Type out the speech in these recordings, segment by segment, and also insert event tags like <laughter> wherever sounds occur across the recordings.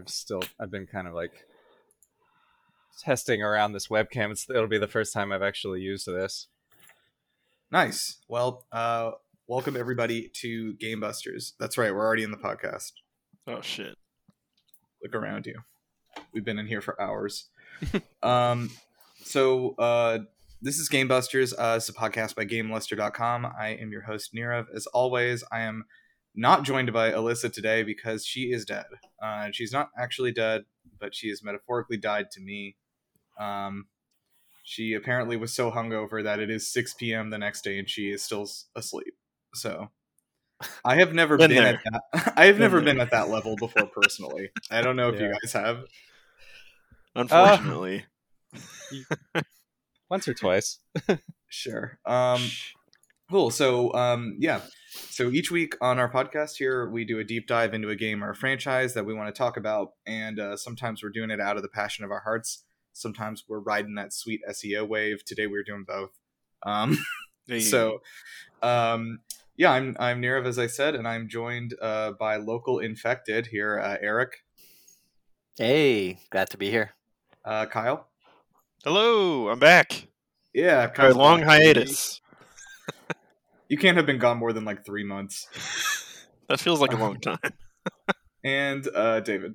I've still I've been kind of like testing around this webcam. It's, it'll be the first time I've actually used this. Nice. Well, uh, welcome everybody to Game Busters. That's right, we're already in the podcast. Oh shit. Look around you. We've been in here for hours. <laughs> um, so uh, this is Game Busters. Uh, it's a podcast by GameLuster.com. I am your host Nirav. As always, I am not joined by Alyssa today because she is dead. Uh, she's not actually dead, but she has metaphorically died to me. Um, she apparently was so hungover that it is 6 p.m. the next day and she is still asleep. So I have never been, been at that. <laughs> I have Been never there. been at that level before personally. I don't know if you guys have. Unfortunately. <laughs> Once or twice. <laughs> Sure. Um, cool. So, um, yeah. So each week on our podcast here, we do a deep dive into a game or a franchise that we want to talk about, and uh, sometimes we're doing it out of the passion of our hearts. Sometimes we're riding that sweet SEO wave. Today we're doing both. Um, <laughs> Hey. so, um, yeah, I'm I'm Nirav, as I said, and I'm joined uh, by local infected here, uh, Eric, Hey, glad to be here. uh, Kyle. Hello, I'm back. Yeah, After a Kyle's long back. hiatus. You can't have been gone more than like three months. <laughs> That feels like a long <laughs> time. And uh, David.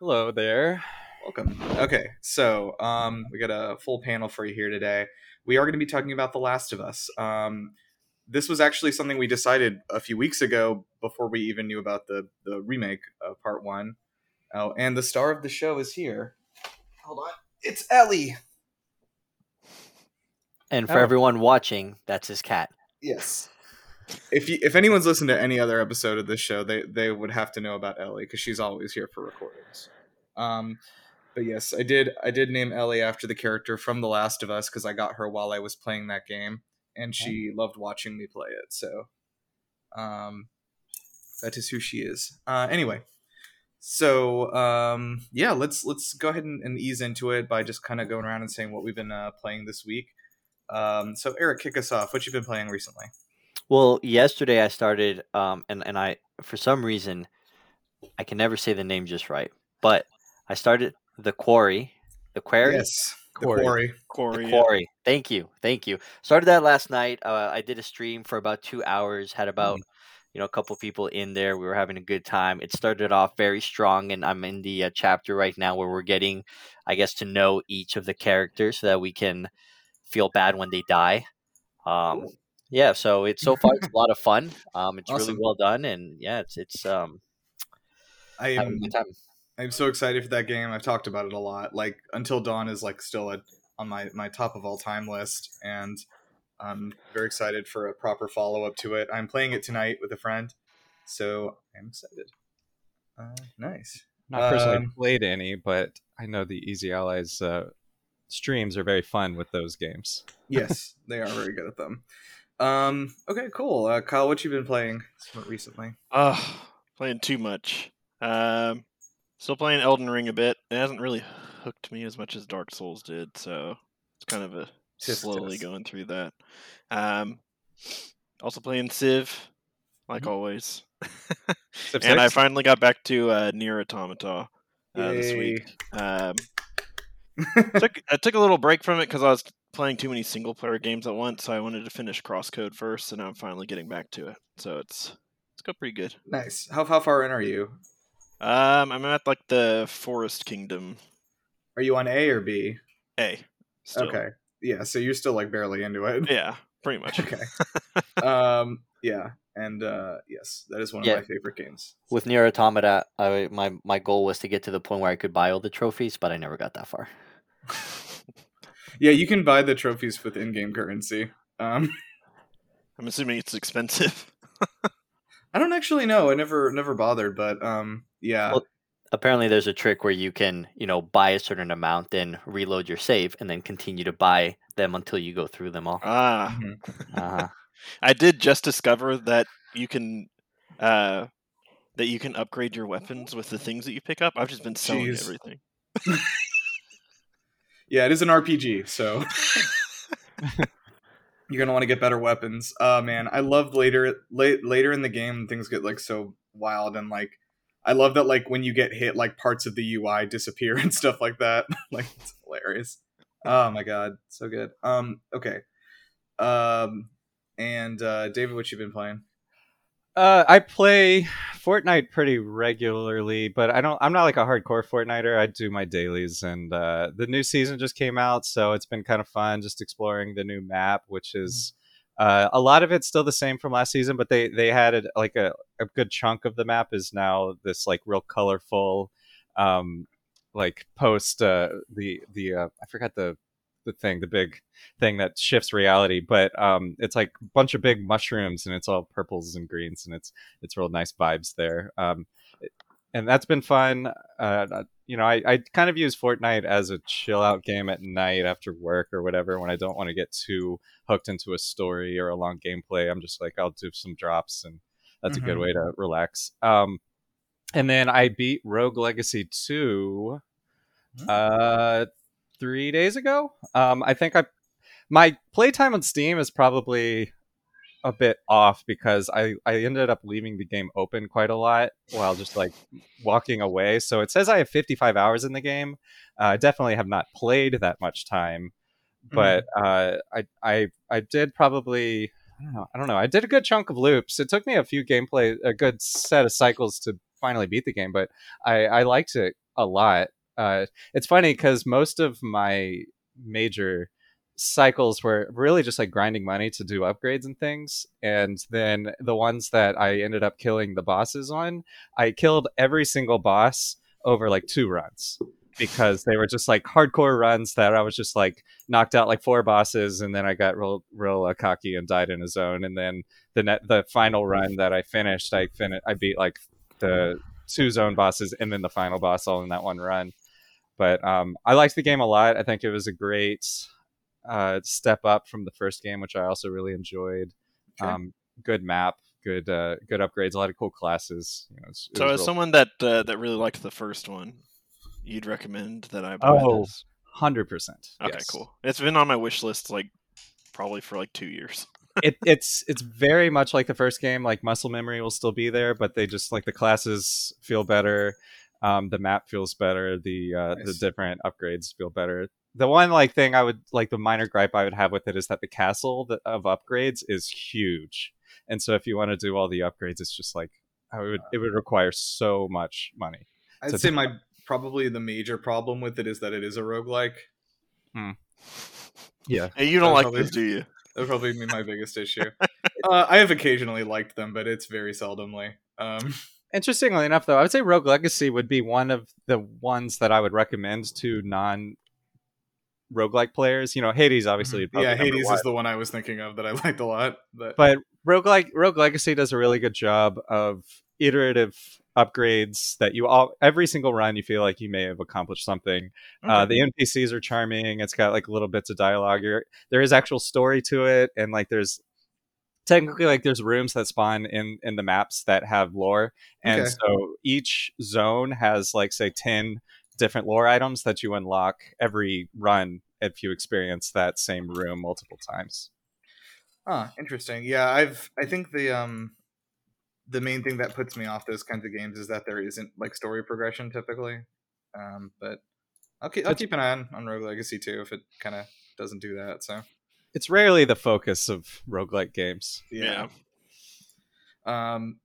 Hello there. Welcome. Okay, so um, we got a full panel for you here today. We are going to be talking about The Last of Us. Um, this was actually something we decided a few weeks ago before we even knew about the the remake of Part One. Oh, and the star of the show is here. Hold on, it's Ellie. And for Oh. everyone watching, that's his cat. Yes. If you, if anyone's listened to any other episode of this show, they they would have to know about Ellie because she's always here for recordings. Um, but yes, I did I did name Ellie after the character from The Last of Us because I got her while I was playing that game, and she loved watching me play it. So, um, that is who she is. Uh, anyway, so um, yeah, let's let's go ahead and, and ease into it by just kind of going around and saying what we've been uh, playing this week. Um, so Eric, kick us off. What you've been playing recently? Well, yesterday I started, um, and and I for some reason I can never say the name just right, but I started the Quarry, the Quarry, Yes, the Quarry. quarry. The Quarry. Thank you, thank you. Started that last night. Uh, I did a stream for about two hours. Had about you know a couple people in there. We were having a good time. It started off very strong, and I'm in the uh, chapter right now where we're getting, I guess, to know each of the characters so that we can feel bad when they die. Um, Cool. yeah, so it's so far it's a <laughs> lot of fun. Um, it's Awesome. really well done, and yeah, it's it's um I am time. I'm so excited for that game. I've talked about it a lot. Like Until Dawn is like still at, on my my top of all time list, and I'm very excited for a proper follow up to it. I'm playing it tonight with a friend, so I'm excited. Uh, nice. Not personally Um, played any, but I know the Easy Allies uh, streams are very fun with those games. <laughs> Yes, they are very good at them. Um. Okay. Cool. Uh, Kyle, what you been playing recently? Ugh, playing too much. Um, still playing Elden Ring a bit. It hasn't really hooked me as much as Dark Souls did, so it's kind of a Tisk slowly tisk. going through that. Um, also playing Civ, like Mm-hmm. always. <laughs> And I finally got back to uh, Nier Automata uh, this week. Um, <laughs> took I took a little break from it because I was playing too many single player games at once. So I wanted to finish Crosscode first, and now I'm finally getting back to it. So it's it's got pretty good. nice. How how far in are you? Um, I'm at like the Forest Kingdom Are you on A or B? A. Still. Okay. Yeah. So you're still like barely into it. Yeah, pretty much. Okay. <laughs> um. Yeah. And uh, yes, that is one of my favorite games. With Nier Automata, I, my my goal was to get to the point where I could buy all the trophies, but I never got that far. Yeah, you can buy the trophies with in-game currency. Um, I'm assuming it's expensive. <laughs> I don't actually know. I never never bothered, but um, yeah. Well- Apparently, there's a trick where you can, you know, buy a certain amount, then reload your save, and then continue to buy them until you go through them all. Ah, Mhm. Uh-huh. <laughs> <laughs> I did just discover that you can uh that you can upgrade your weapons with the things that you pick up. I've just been selling Jeez. everything. Yeah, it is an RPG, so <laughs> you're gonna want to get better weapons. Uh man, I love later late later in the game things get like so wild and like I love that like when you get hit, like parts of the UI disappear <laughs> and stuff like that. <laughs> like it's hilarious. Oh my god, so good. Um, okay. Um, and uh, David, what you been playing? Uh, I play Fortnite pretty regularly, but I don't. I'm not like a hardcore Fortniter. I do my dailies, and uh, the new season just came out, so it's been kind of fun just exploring the new map, which is uh, a lot of it's still the same from last season, but they they had like a, a good chunk of the map is now this like real colorful, um, like post uh, the the uh, I forgot the the thing, the big thing that shifts reality. But um, it's like a bunch of big mushrooms, and it's all purples and greens, and it's it's real nice vibes there. Um, and that's been fun. Uh, you know, I, I kind of use Fortnite as a chill out game at night after work or whatever when I don't want to get too hooked into a story or a long gameplay. I'm just like, I'll do some drops, and that's Mhm. a good way to relax. Um, and then I beat Rogue Legacy 2 Hmm. uh, three days ago. Um, I think I my playtime on Steam is probably a bit off because I, I ended up leaving the game open quite a lot while just like walking away. So it says I have 55 hours in the game. Uh, I definitely have not played that much time, but uh, I I I did probably I don't know I don't know I did a good chunk of loops. It took me a few gameplay a good set of cycles to finally beat the game, but I I liked it a lot. Uh, it's funny because most of my major cycles were really just like grinding money to do upgrades and things. And then the ones that I ended up killing the bosses on, I killed every single boss over like two runs because they were just like hardcore runs that I was just like knocked out like four bosses and then I got real real uh, cocky and died in a zone and then the net the final run that I finished I fin I beat like the two zone bosses and then the final boss all in that one run but um, I liked the game a lot. I think it was a great uh, step up from the first game, which I also really enjoyed. Okay. Um, good map, good uh, good upgrades, a lot of cool classes. You know, it So, as real- someone that uh, that really liked the first one, you'd recommend that I buy Oh, this? hundred percent. Okay, cool. It's been on my wish list like probably for like two years. <laughs> it, it's it's very much like the first game. Like muscle memory will still be there, but they just like the classes feel better. Um, the map feels better. The uh, the different upgrades feel better. The one like thing I would like the minor gripe I would have with it is that the castle that, of upgrades is huge, and so if you want to do all the upgrades, it's just like I would it would require so much money. I'd So- say my probably the major problem with it is that it is a roguelike. Yeah, Hey, you don't I'll like probably- this, do you? That would probably be my biggest <laughs> issue. uh, I have occasionally liked them, but it's very seldomly. Um, Interestingly enough, though, I would say Rogue Legacy would be one of the ones that I would recommend to non roguelike players. You know, Hades obviously. would probably yeah, Hades one. is the one I was thinking of that I <laughs> liked a lot. But, but roguelike Rogue Legacy does a really good job of iterative upgrades that you all every single run you feel like you may have accomplished something. Uh, the NPCs are charming. It's got like little bits of dialogue. You're, there is actual story to it, and like there's technically like there's rooms that spawn in in the maps that have lore, and Okay. so each zone has like say ten different lore items that you unlock every run if you experience that same room multiple times. Huh, interesting. Yeah, I've I think the um the main thing that puts me off those kinds of games is that there isn't like story progression typically. Um, but I'll keep I'll keep an eye on on Rogue Legacy too if it kind of doesn't do that. So It's rarely the focus of roguelike games. yeah. Um,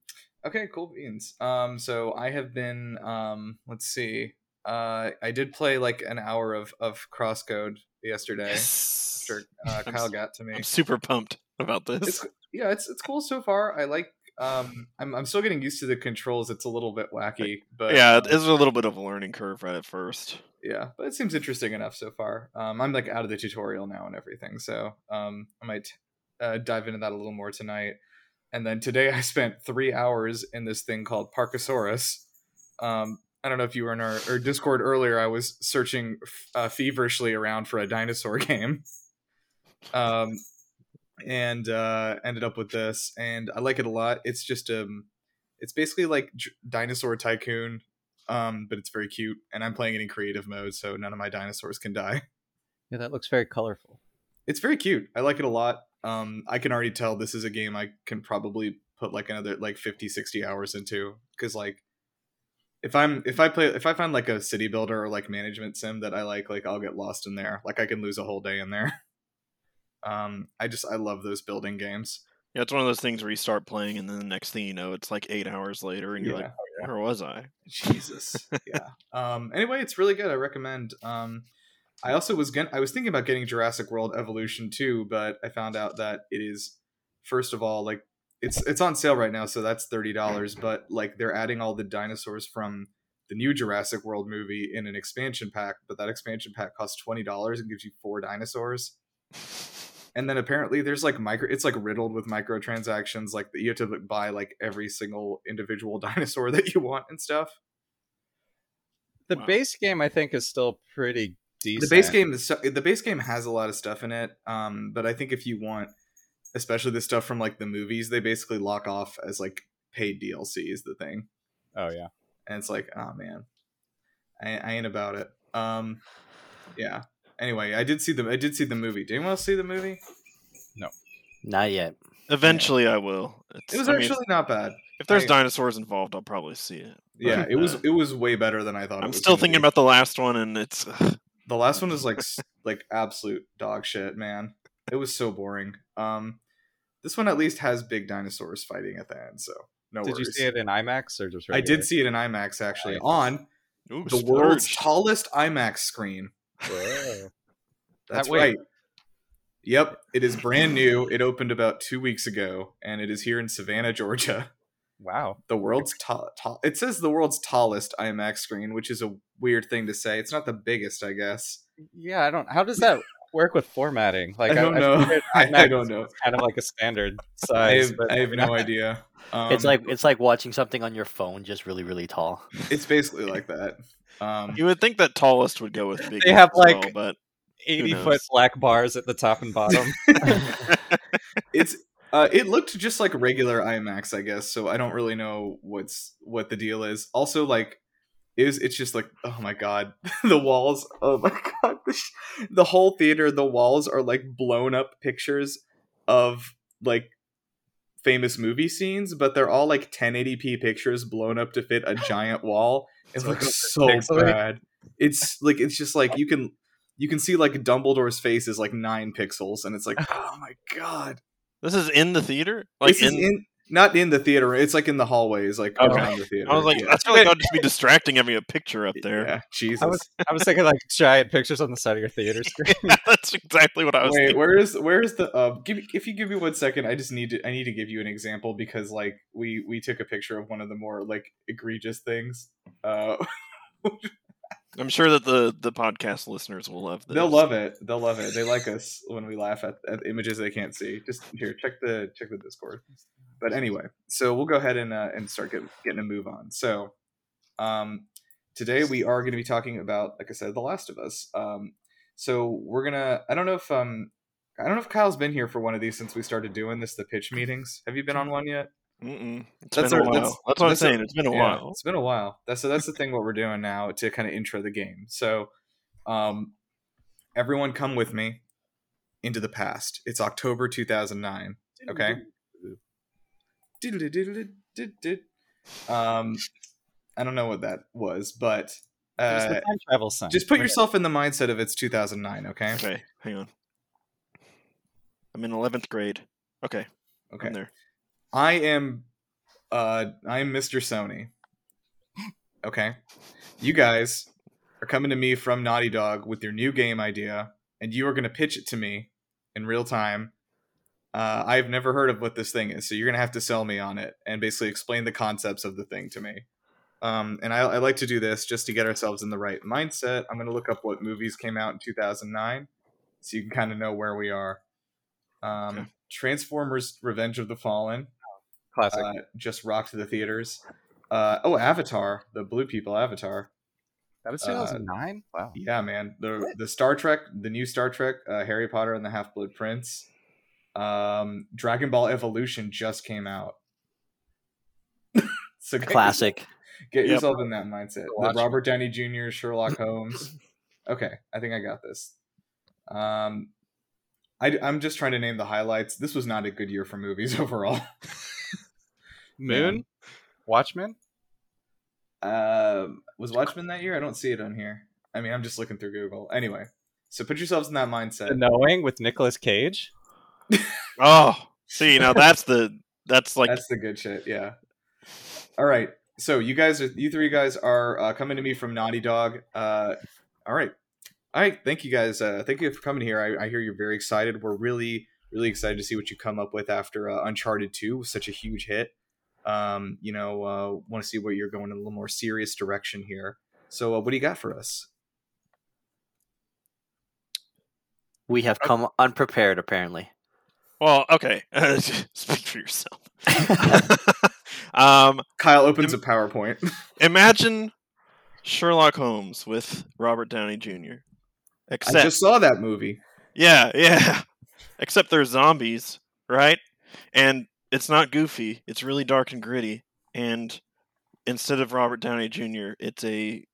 okay, cool beans. Um, so I have been um, let's see. Uh, I did play like an hour of of Crosscode yesterday Yes. after uh, I'm Kyle got to me. I'm super pumped about this. it's yeah, it's it's cool so far. I like. Um, I'm I'm still getting used to the controls. It's a little bit wacky, but yeah, uh, it is a little bit of a learning curve right at first. Yeah, but it seems interesting enough so far. Um, I'm like out of the tutorial now and everything, so um, I might uh, dive into that a little more tonight. And then today I spent three hours in this thing called Parkasaurus. Um, I don't know if you were in our, our Discord earlier. I was searching uh, feverishly around for a dinosaur <laughs> game, um, and uh, ended up with this. And I like it a lot. It's just um, it's basically like Dinosaur Tycoon, um, but it's very cute. And I'm playing it in creative mode, so none of my dinosaurs can die. <laughs> Yeah, that looks very colorful. It's very cute. I like it a lot. Um, I can already tell this is a game I can probably put like another like 50, 60 hours into because like if I'm if I play if I find like a city builder or like management sim that I like, like I'll get lost in there. Like I can lose a whole day in there. <laughs> Um, I just I love those building games. Yeah, it's one of those things where you start playing, and then the next thing you know, it's like eight hours later, and you're Yeah. like, "Where was I?" <laughs> Jesus. yeah. Um. Anyway, it's really good. I recommend. Um. I also was going I was thinking about getting Jurassic World Evolution 2, but I found out that it is first of all like it's it's on sale right now, so that's thirty dollars. But like they're adding all the dinosaurs from the new Jurassic World movie in an expansion pack, but that expansion pack costs twenty dollars and gives you four dinosaurs. <laughs> And then apparently there's like micro it's like riddled with microtransactions, like you have to buy like every single individual <laughs> dinosaur that you want and stuff. The Wow. base game, I think, is still pretty decent. the base game is the base game has a lot of stuff in it um but i think if you want especially the stuff from like the movies they basically lock off as like paid dlc is the thing Oh yeah. and it's like oh man i, I ain't about it um yeah anyway i did see the i did see the movie did anyone else see the movie No, Not yet. Eventually, I will. It's, it was I mean, actually not bad if there's I- dinosaurs involved, I'll probably see it. yeah But, <laughs> it was uh, it was way better than i thought I'm was still thinking be. about the last one, and it's the last one is like <laughs> like absolute dog shit man it was so boring um this one at least has big dinosaurs fighting at the end so no Did you see it in IMAX or just? I did see it in IMAX actually Nice. on Ooh, the world's splurged. tallest IMAX screen. Whoa. <laughs> That's That right. Yep, it is brand new. It opened about two weeks ago, and it is here in Savannah, Georgia. Wow. The world's tall. tall it says the world's tallest IMAX screen, which is a weird thing to say. It's not the biggest, I guess. Yeah, I don't. How does that work with formatting? <laughs> Like I don't know. figured <laughs> I, I don't know. Kind of like a standard I size. have, but I have no idea. Um, it's like it's like watching something on your phone, just really, really tall. it's basically like that. Um, You would think that tallest would go with big. They have, as well, like- but 80 foot black bars at the top and bottom. <laughs> <laughs> it's uh it looked just like regular IMAX, I guess. So I don't really know what's what the deal is. Also, like, is it's just like oh my god, <laughs> the walls. Oh my god, the, sh- the whole theater. The walls are like blown up pictures of like famous movie scenes, but they're all like 1080p pictures blown up to fit a giant wall. It looks it's so pixely. bad. It's like it's just like you can you can see like Dumbledore's face is like nine pixels, and it's like <laughs> oh my god. this is in the theater, like This is in. in not in the theater. It's like in the hallways, like Okay. around the theater. I was like, yeah. I feel like that'd just be distracting having a picture up there. Yeah, Jesus. I was I was thinking like giant pictures on the side of your theater <laughs> screen. That's exactly what I was. Wait, thinking. where is where is the uh? Give me, if you give me one second, I just need to I need to give you an example because like we we took a picture of one of the more like egregious things. Uh, <laughs> I'm sure that the the podcast listeners will love this. they'll love it. They'll love it. They like us when we laugh at, at images they can't see. Just here, check the check the Discord. But anyway, so we'll go ahead and uh, and start getting getting a move on. So, um, today we are going to be talking about, like I said, The Last of Us. Um, so we're gonna. I don't know if um, I don't know if Kyle's been here for one of these since we started doing this, the pitch meetings. Have you been on one yet? Mm-mm. It's That's been a our- while. that's- That's, what I'm that's our- saying. it's been a Yeah, while. It's been a while. That's so that's the thing. What we're doing now to kind of intro the game. So, um, everyone, come with me into the past. It's October 2009. Okay. Um, I don't know what that was, but uh, time travel sign. just put Okay. yourself in the mindset of it's 2009. Okay. Okay, hang on. I'm in 11th grade. Okay, Okay. I'm there. I am uh I'm Mr. Sony. Okay. You guys are coming to me from Naughty Dog with your new game idea, and you are gonna pitch it to me in real time. Uh, I've never heard of what this thing is, so you're gonna have to sell me on it and basically explain the concepts of the thing to me. Um, and I, I like to do this just to get ourselves in the right mindset. I'm gonna look up what movies came out in 2009, so you can kind of know where we are. Um, Okay. Transformers: Revenge of the Fallen classic. uh, just rocked the theaters. Uh, oh, Avatar, the Blue People Avatar. that was uh, 2009. wow. Yeah, man. The the Star Trek, the new Star Trek, uh, Harry Potter and the Half Blood Prince. Um, Dragon Ball Evolution just came out. <laughs> so get, Classic. Get Yep. yourself in that mindset. The Robert Downey Jr. Sherlock <clears throat> Holmes. Okay, I think I got this. Um, I, I'm just trying to name the highlights. This was not a good year for movies <laughs> overall. <laughs> Moon, Watchmen. Uh, was Watchmen that year? I don't see it on here. I mean, I'm just looking through Google. Anyway, so put yourselves in that mindset. The Knowing with Nicolas Cage. Oh, see, now <laughs> that's the that's like That's the good shit. Yeah. All right. So you guys, are, you three guys are uh, coming to me from Naughty Dog. Uh, all right. All right. Thank you guys. Uh, thank you for coming here. I, I hear you're very excited. We're really, really excited to see what you come up with after uh, Uncharted 2 was such a huge hit. Um, you know, uh, want to see what you're going in a little more serious direction here. So, uh, what do you got for us? We have come unprepared, apparently. Well, okay. <laughs> Speak for yourself. <laughs> um, Kyle opens a PowerPoint. <laughs> imagine Sherlock Holmes with Robert Downey Jr. Except, I just saw that movie. yeah, yeah. Except they're zombies, right? And it's not goofy. It's really dark and gritty. And instead of Robert Downey Jr., it's a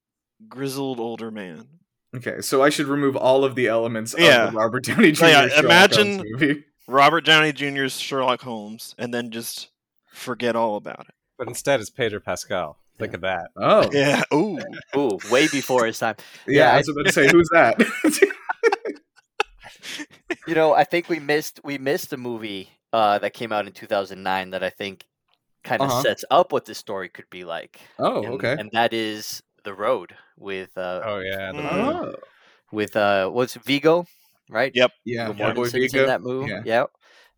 grizzled older man. Okay, so I should remove all of the elements Yeah. of the Robert Downey Jr. Yeah, imagine- Holmes movie. Robert Downey Jr.'s Sherlock Holmes, and then just forget all about it. But instead, it's Pedro Pascal. Think of that. Oh, <laughs> Yeah. Ooh. Ooh, way before his time. <laughs> yeah. Yeah, I was about to say, who's that? <laughs> You know, I think we missed we missed a movie uh, that came out in 2009 that I think kind of Uh-huh. sets up what this story could be like. oh, and, okay. And that is The Road with uh, Oh yeah. the- Mm. Oh, with uh, what's Viggo, right? Yep. yeah. Viggo My boy in that movie. Yeah. Yeah.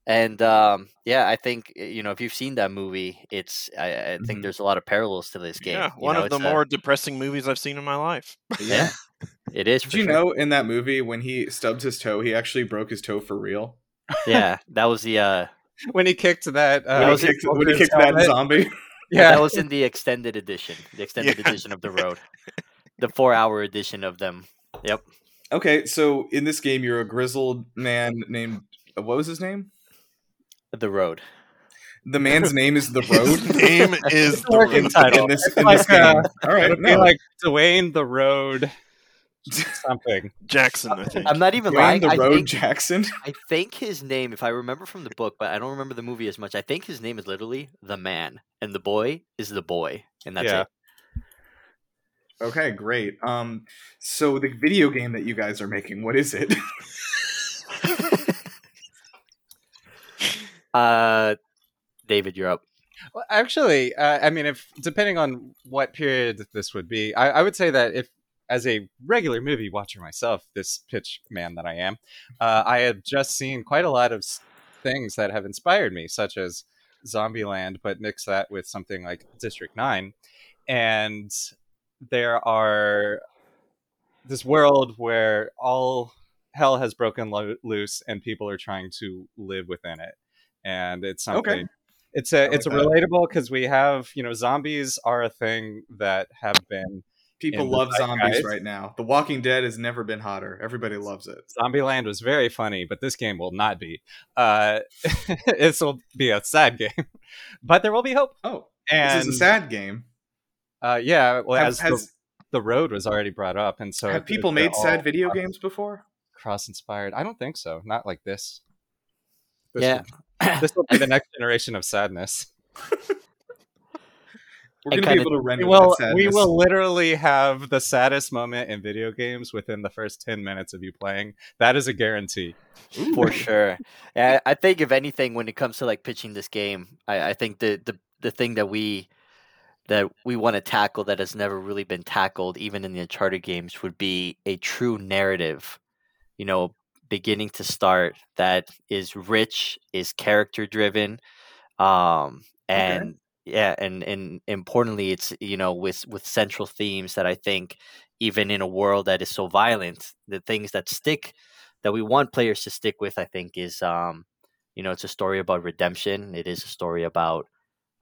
And um, yeah, I think you know if you've seen that movie, it's I, I think Mhm. there's a lot of parallels to this game. Yeah. You One know, of the it's a- more depressing movies I've seen in my life. <laughs> yeah, <laughs> it is. Did you sure. know in that movie when he stubbed his toe, he actually broke his toe for real? Yeah, that was the uh, <laughs> When he kicked that. Uh, when he kicked, when he kicked that helmet. zombie. Yeah. that was in the extended edition, the extended Yeah. edition of the road, the four-hour edition of them. Yep. Okay, so in this game, you're a grizzled man named. uh, What was his name? The road. The man's <laughs> name is the His road. name is the working Road. title. in this, It's in like, this game. uh, All right, It would no. like Dwayne the Road. <laughs> Something. Jackson, I think. I'm not even Dwayne lying. the I Road think, Jackson. I think his name, if I remember from the book, but I don't remember the movie as much. I think his name is literally the man, and the boy is the boy, and that's Yeah. it. Okay, great. Um, so the video game that you guys are making, what is it? <laughs> Uh, David, you're up. Well, actually, uh, I mean, if depending on what period this would be, I, I would say that if, as a regular movie watcher myself, this pitch man that I am, uh, I have just seen quite a lot of things that have inspired me, such as Zombieland, but mix that with something like District Nine, and there are this world where all hell has broken lo- loose and people are trying to live within it, and it's something. Okay. It's a like it's a relatable because we have you know zombies are a thing that have been People love zombies zeitgeist. right now. The Walking Dead has never been hotter. Everybody loves it. Zombieland was very funny, but this game will not be. Uh, <laughs> this will be a sad <laughs> game, but there will be hope. Oh, And this is a sad game. Uh, yeah, well, Have, as has, the, the road was already brought up, and so have they're- people made sad video cross- games before? cross inspired? I don't think so. Not like this. This Yeah. will- this will be the next generation of sadness. We're going to be able to render We will, that sadness. we will literally have the saddest moment in video games within the first 10 minutes of you playing. That is a guarantee. Ooh. for sure. Yeah, I think if anything, when it comes to like pitching this game, I, I think the, the the thing that we that we want to tackle that has never really been tackled, even in the Uncharted games, would be a true narrative. You know, beginning to start that is rich, is character driven, um, and yeah, and and importantly, it's you know with with central themes that I think even in a world that is so violent, the things that stick that we want players to stick with, I think, is um, you know, it's a story about redemption. It is a story about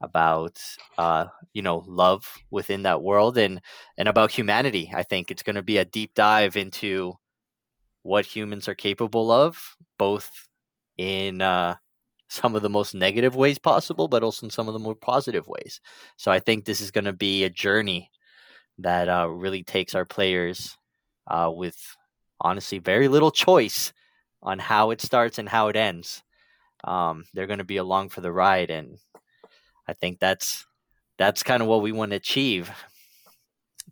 about uh, you know, love within that world and and about humanity. I think it's going to be a deep dive into what humans are capable of, both in uh, some of the most negative ways possible, but also in some of the more positive ways. So I think this is going to be a journey that uh, really takes our players uh, with honestly very little choice on how it starts and how it ends. Um, they're going to be along for the ride, and I think that's that's kind of what we want to achieve.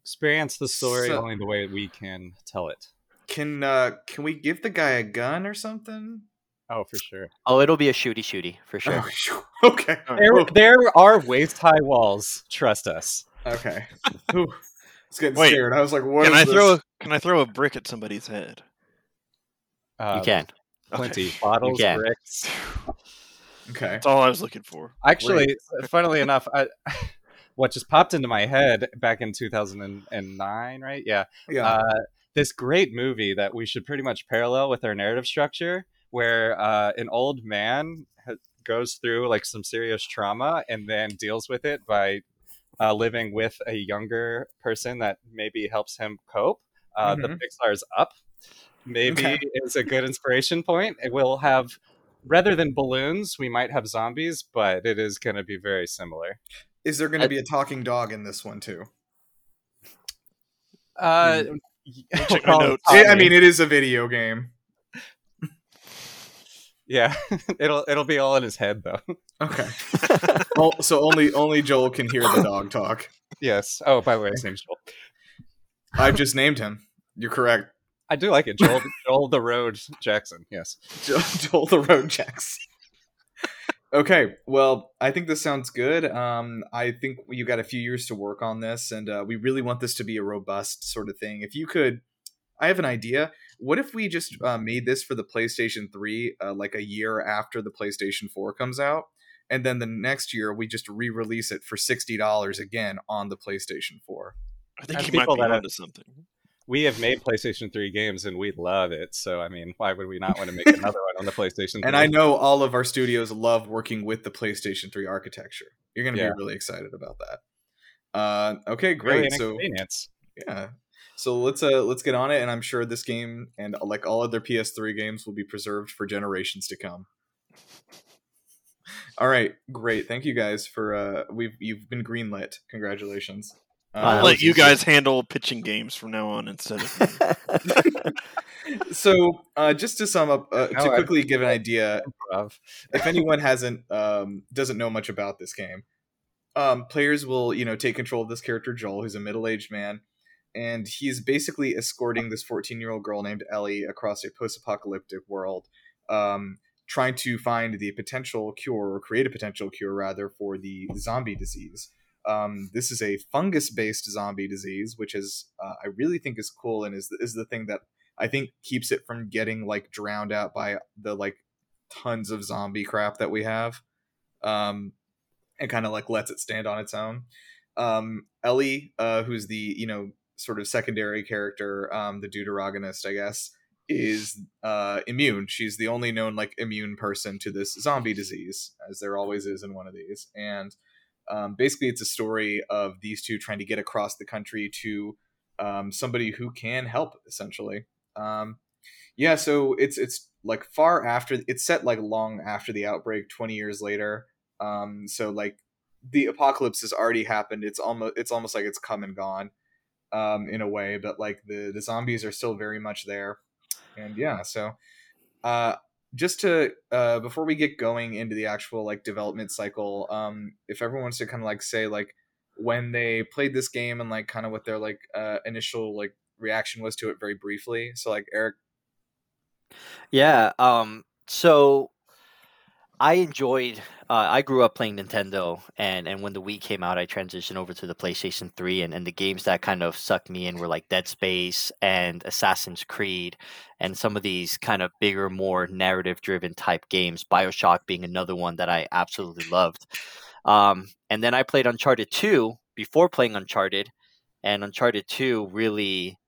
experience the story So- only the way we can tell it. Can uh can we give the guy a gun or something? Oh, for sure. Oh, it'll be a shooty shooty for sure. Oh, <laughs> okay. There, there are waist high walls. Trust us. Okay. <laughs> It's getting Wait, scared. I was like, what Can is I this? throw a Can I throw a brick at somebody's head? Uh, you can. Plenty. Okay. Bottles, can. bricks. <sighs> <laughs> Okay. That's all I was looking for. Actually, funnily enough, I, <laughs> what just popped into my head back in 2009, right? Yeah. Yeah. Uh, this great movie that we should pretty much parallel with our narrative structure, where uh, an old man ha- goes through like some serious trauma and then deals with it by uh, living with a younger person that maybe helps him cope. Uh, The Mhm. Pixar's Up maybe Okay. is a good inspiration point. It will have. Rather than balloons, we might have zombies, but it is going to be very similar. is there going I- to be a talking dog in this one too? Uh, <laughs> check my notes. I I mean, it is a video game. yeah, <laughs> it'll it'll be all in his head though. Okay. <laughs> well, so only only Joel can hear the dog talk. yes. Oh, by the way, his name's Joel. I've just named him. You're correct. I do like it, Joel. <laughs> Joel the Road Jackson. Yes. <laughs> Joel, Joel the Road Jackson. okay, well, I think this sounds good. Um, I think you got a few years to work on this, and uh, we really want this to be a robust sort of thing. If you could, I have an idea. What if we just uh, made this for the PlayStation 3 uh, like a year after the PlayStation 4 comes out? And then the next year, we just re release it for $60 again on the PlayStation 4. I think As you might be that have- onto something. We have made PlayStation 3 games and we love it. So, I mean, why would we not want to make <laughs> another one on the PlayStation 3? And I know all of our studios love working with the PlayStation 3 architecture. You're going to Yeah. be really excited about that. Uh, okay, great. an so yeah, so let's uh let's get on it, and I'm sure this game and uh, like all other PS3 games will be preserved for generations to come. All right, great. Thank you guys for uh we've you've been greenlit. Congratulations. Wow, Uh, that Let you guys handle pitching games from now on instead of <laughs> <laughs> so uh, just to sum up, uh, to quickly give an idea, <laughs> Improv. if anyone hasn't um, doesn't know much about this game, um, players will you know take control of this character Joel, who's a middle aged man, and he's basically escorting this fourteen year old girl named Ellie across a post apocalyptic world, um, trying to find the potential cure or create a potential cure rather for the zombie disease. Um, this is a fungus based zombie disease, which is uh, I really think is cool and is is the thing that I think keeps it from getting like drowned out by the like tons of zombie crap that we have um and kind of like lets it stand on its own. Um ellie uh who's the you know sort of secondary character um the deuteragonist i guess is uh immune. She's the only known like immune person to this zombie disease as there always is in one of these. And um, basically it's a story of these two trying to get across the country to um, somebody who can help essentially. Um, yeah so it's it's like far after it's set like long after the outbreak 20 years later. Um so like the apocalypse has already happened. It's almost it's almost like it's come and gone um in a way but like the the zombies are still very much there. And yeah so uh just to uh before we get going into the actual like development cycle um if everyone wants to kind of like say like when they played this game and like kind of what their like uh initial like reaction was to it very briefly so like eric Yeah. Um. So I enjoyed. Uh, I grew up playing Nintendo, and and when the Wii came out, I transitioned over to the PlayStation Three, and and the games that kind of sucked me in were like Dead Space and Assassin's Creed, and some of these kind of bigger, more narrative-driven type games. Bioshock being another one that I absolutely loved. Um, and then I played Uncharted Two before playing Uncharted, and Uncharted Two really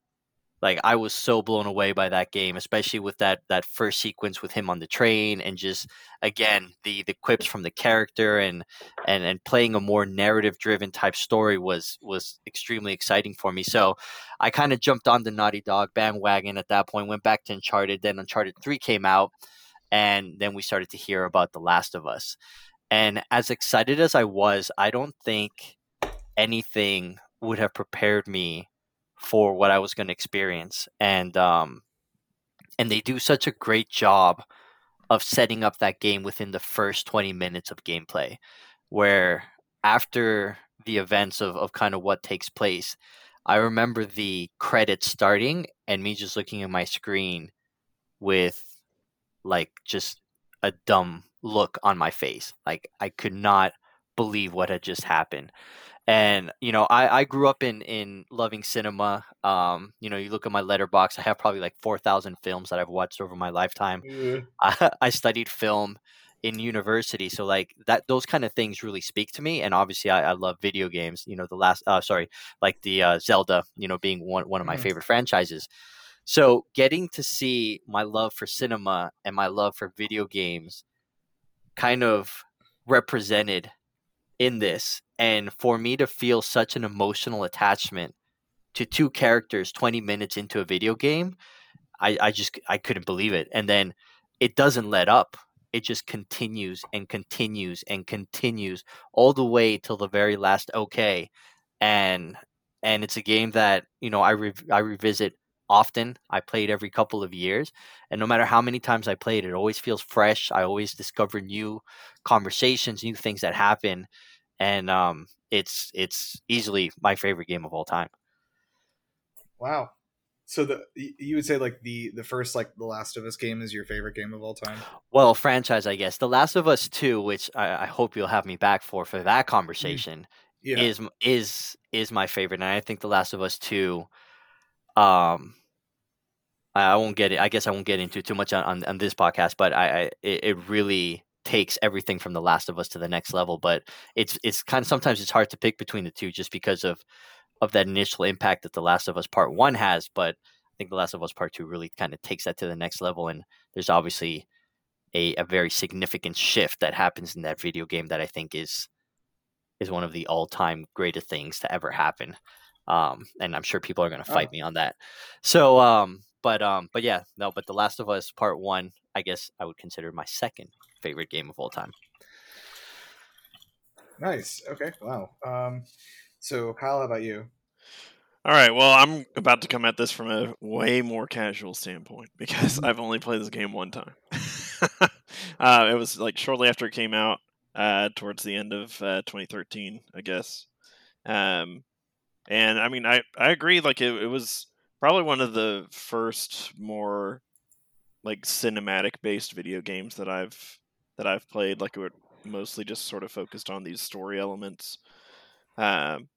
like I was so blown away by that game, especially with that that first sequence with him on the train and just again the the quips from the character and and and playing a more narrative driven type story was was extremely exciting for me. So I kind of jumped on the Naughty Dog bandwagon at that point, went back to Uncharted, then Uncharted 3 came out and then we started to hear about The Last of Us. And as excited as I was, I don't think anything would have prepared me for what I was going to experience. And um, and they do such a great job of setting up that game within the first 20 minutes of gameplay, where after the events of, of kind of what takes place, I remember the credits starting and me just looking at my screen with like just a dumb look on my face. Like I could not believe what had just happened. And you know, I, I grew up in in loving cinema. Um, you know, you look at my Letterboxd I have probably like four thousand films that I've watched over my lifetime. <laughs> I, I studied film in university, so like that, those kind of things really speak to me. And obviously, I, I love video games. You know, the last, uh, sorry, like the uh, Zelda. You know, being one one of my Mhm. favorite franchises. So getting to see my love for cinema and my love for video games kind of represented in this and for me to feel such an emotional attachment to two characters 20 minutes into a video game I, I just i couldn't believe it. And then it doesn't let up. It just continues and continues and continues all the way till the very last okay and and it's a game that you know i re- i revisit often. I play it every couple of years. And no matter how many times i play it it always feels fresh. I always discover new conversations new things that happen and um it's it's easily my favorite game of all time Wow. So the you would say like the the first like The Last of Us game is your favorite game of all time? well franchise i guess the last of us 2 which i, I hope you'll have me back for for that conversation Yeah. is is is my favorite, and I think The Last of Us Two. Um, I I won't get it. I guess I won't get into too much on, on, on this podcast, but I, I it, it really takes everything from The Last of Us to the next level. But it's it's kind of sometimes it's hard to pick between the two just because of of that initial impact that The Last of Us Part One has. But I think The Last of Us Part Two really kind of takes that to the next level, and there's obviously a, a very significant shift that happens in that video game that I think is is one of the all-time greatest things to ever happen. Um, and I'm sure people are going to fight Oh. me on that. So, um, but um, but yeah, no, but The Last of Us Part One, I guess I would consider my second favorite game of all time. Nice. Okay. Wow. Um, so Kyle, how about you? All right. Well, I'm about to come at this from a way more casual standpoint because I've only played this game one time. <laughs> uh, it was like shortly after it came out, uh, towards the end of uh, 2013, I guess. Um, and I mean, I I agree. Like it, it was probably one of the first more like cinematic based video games that I've that I've played. Like it were mostly just sort of focused on these story elements. Um,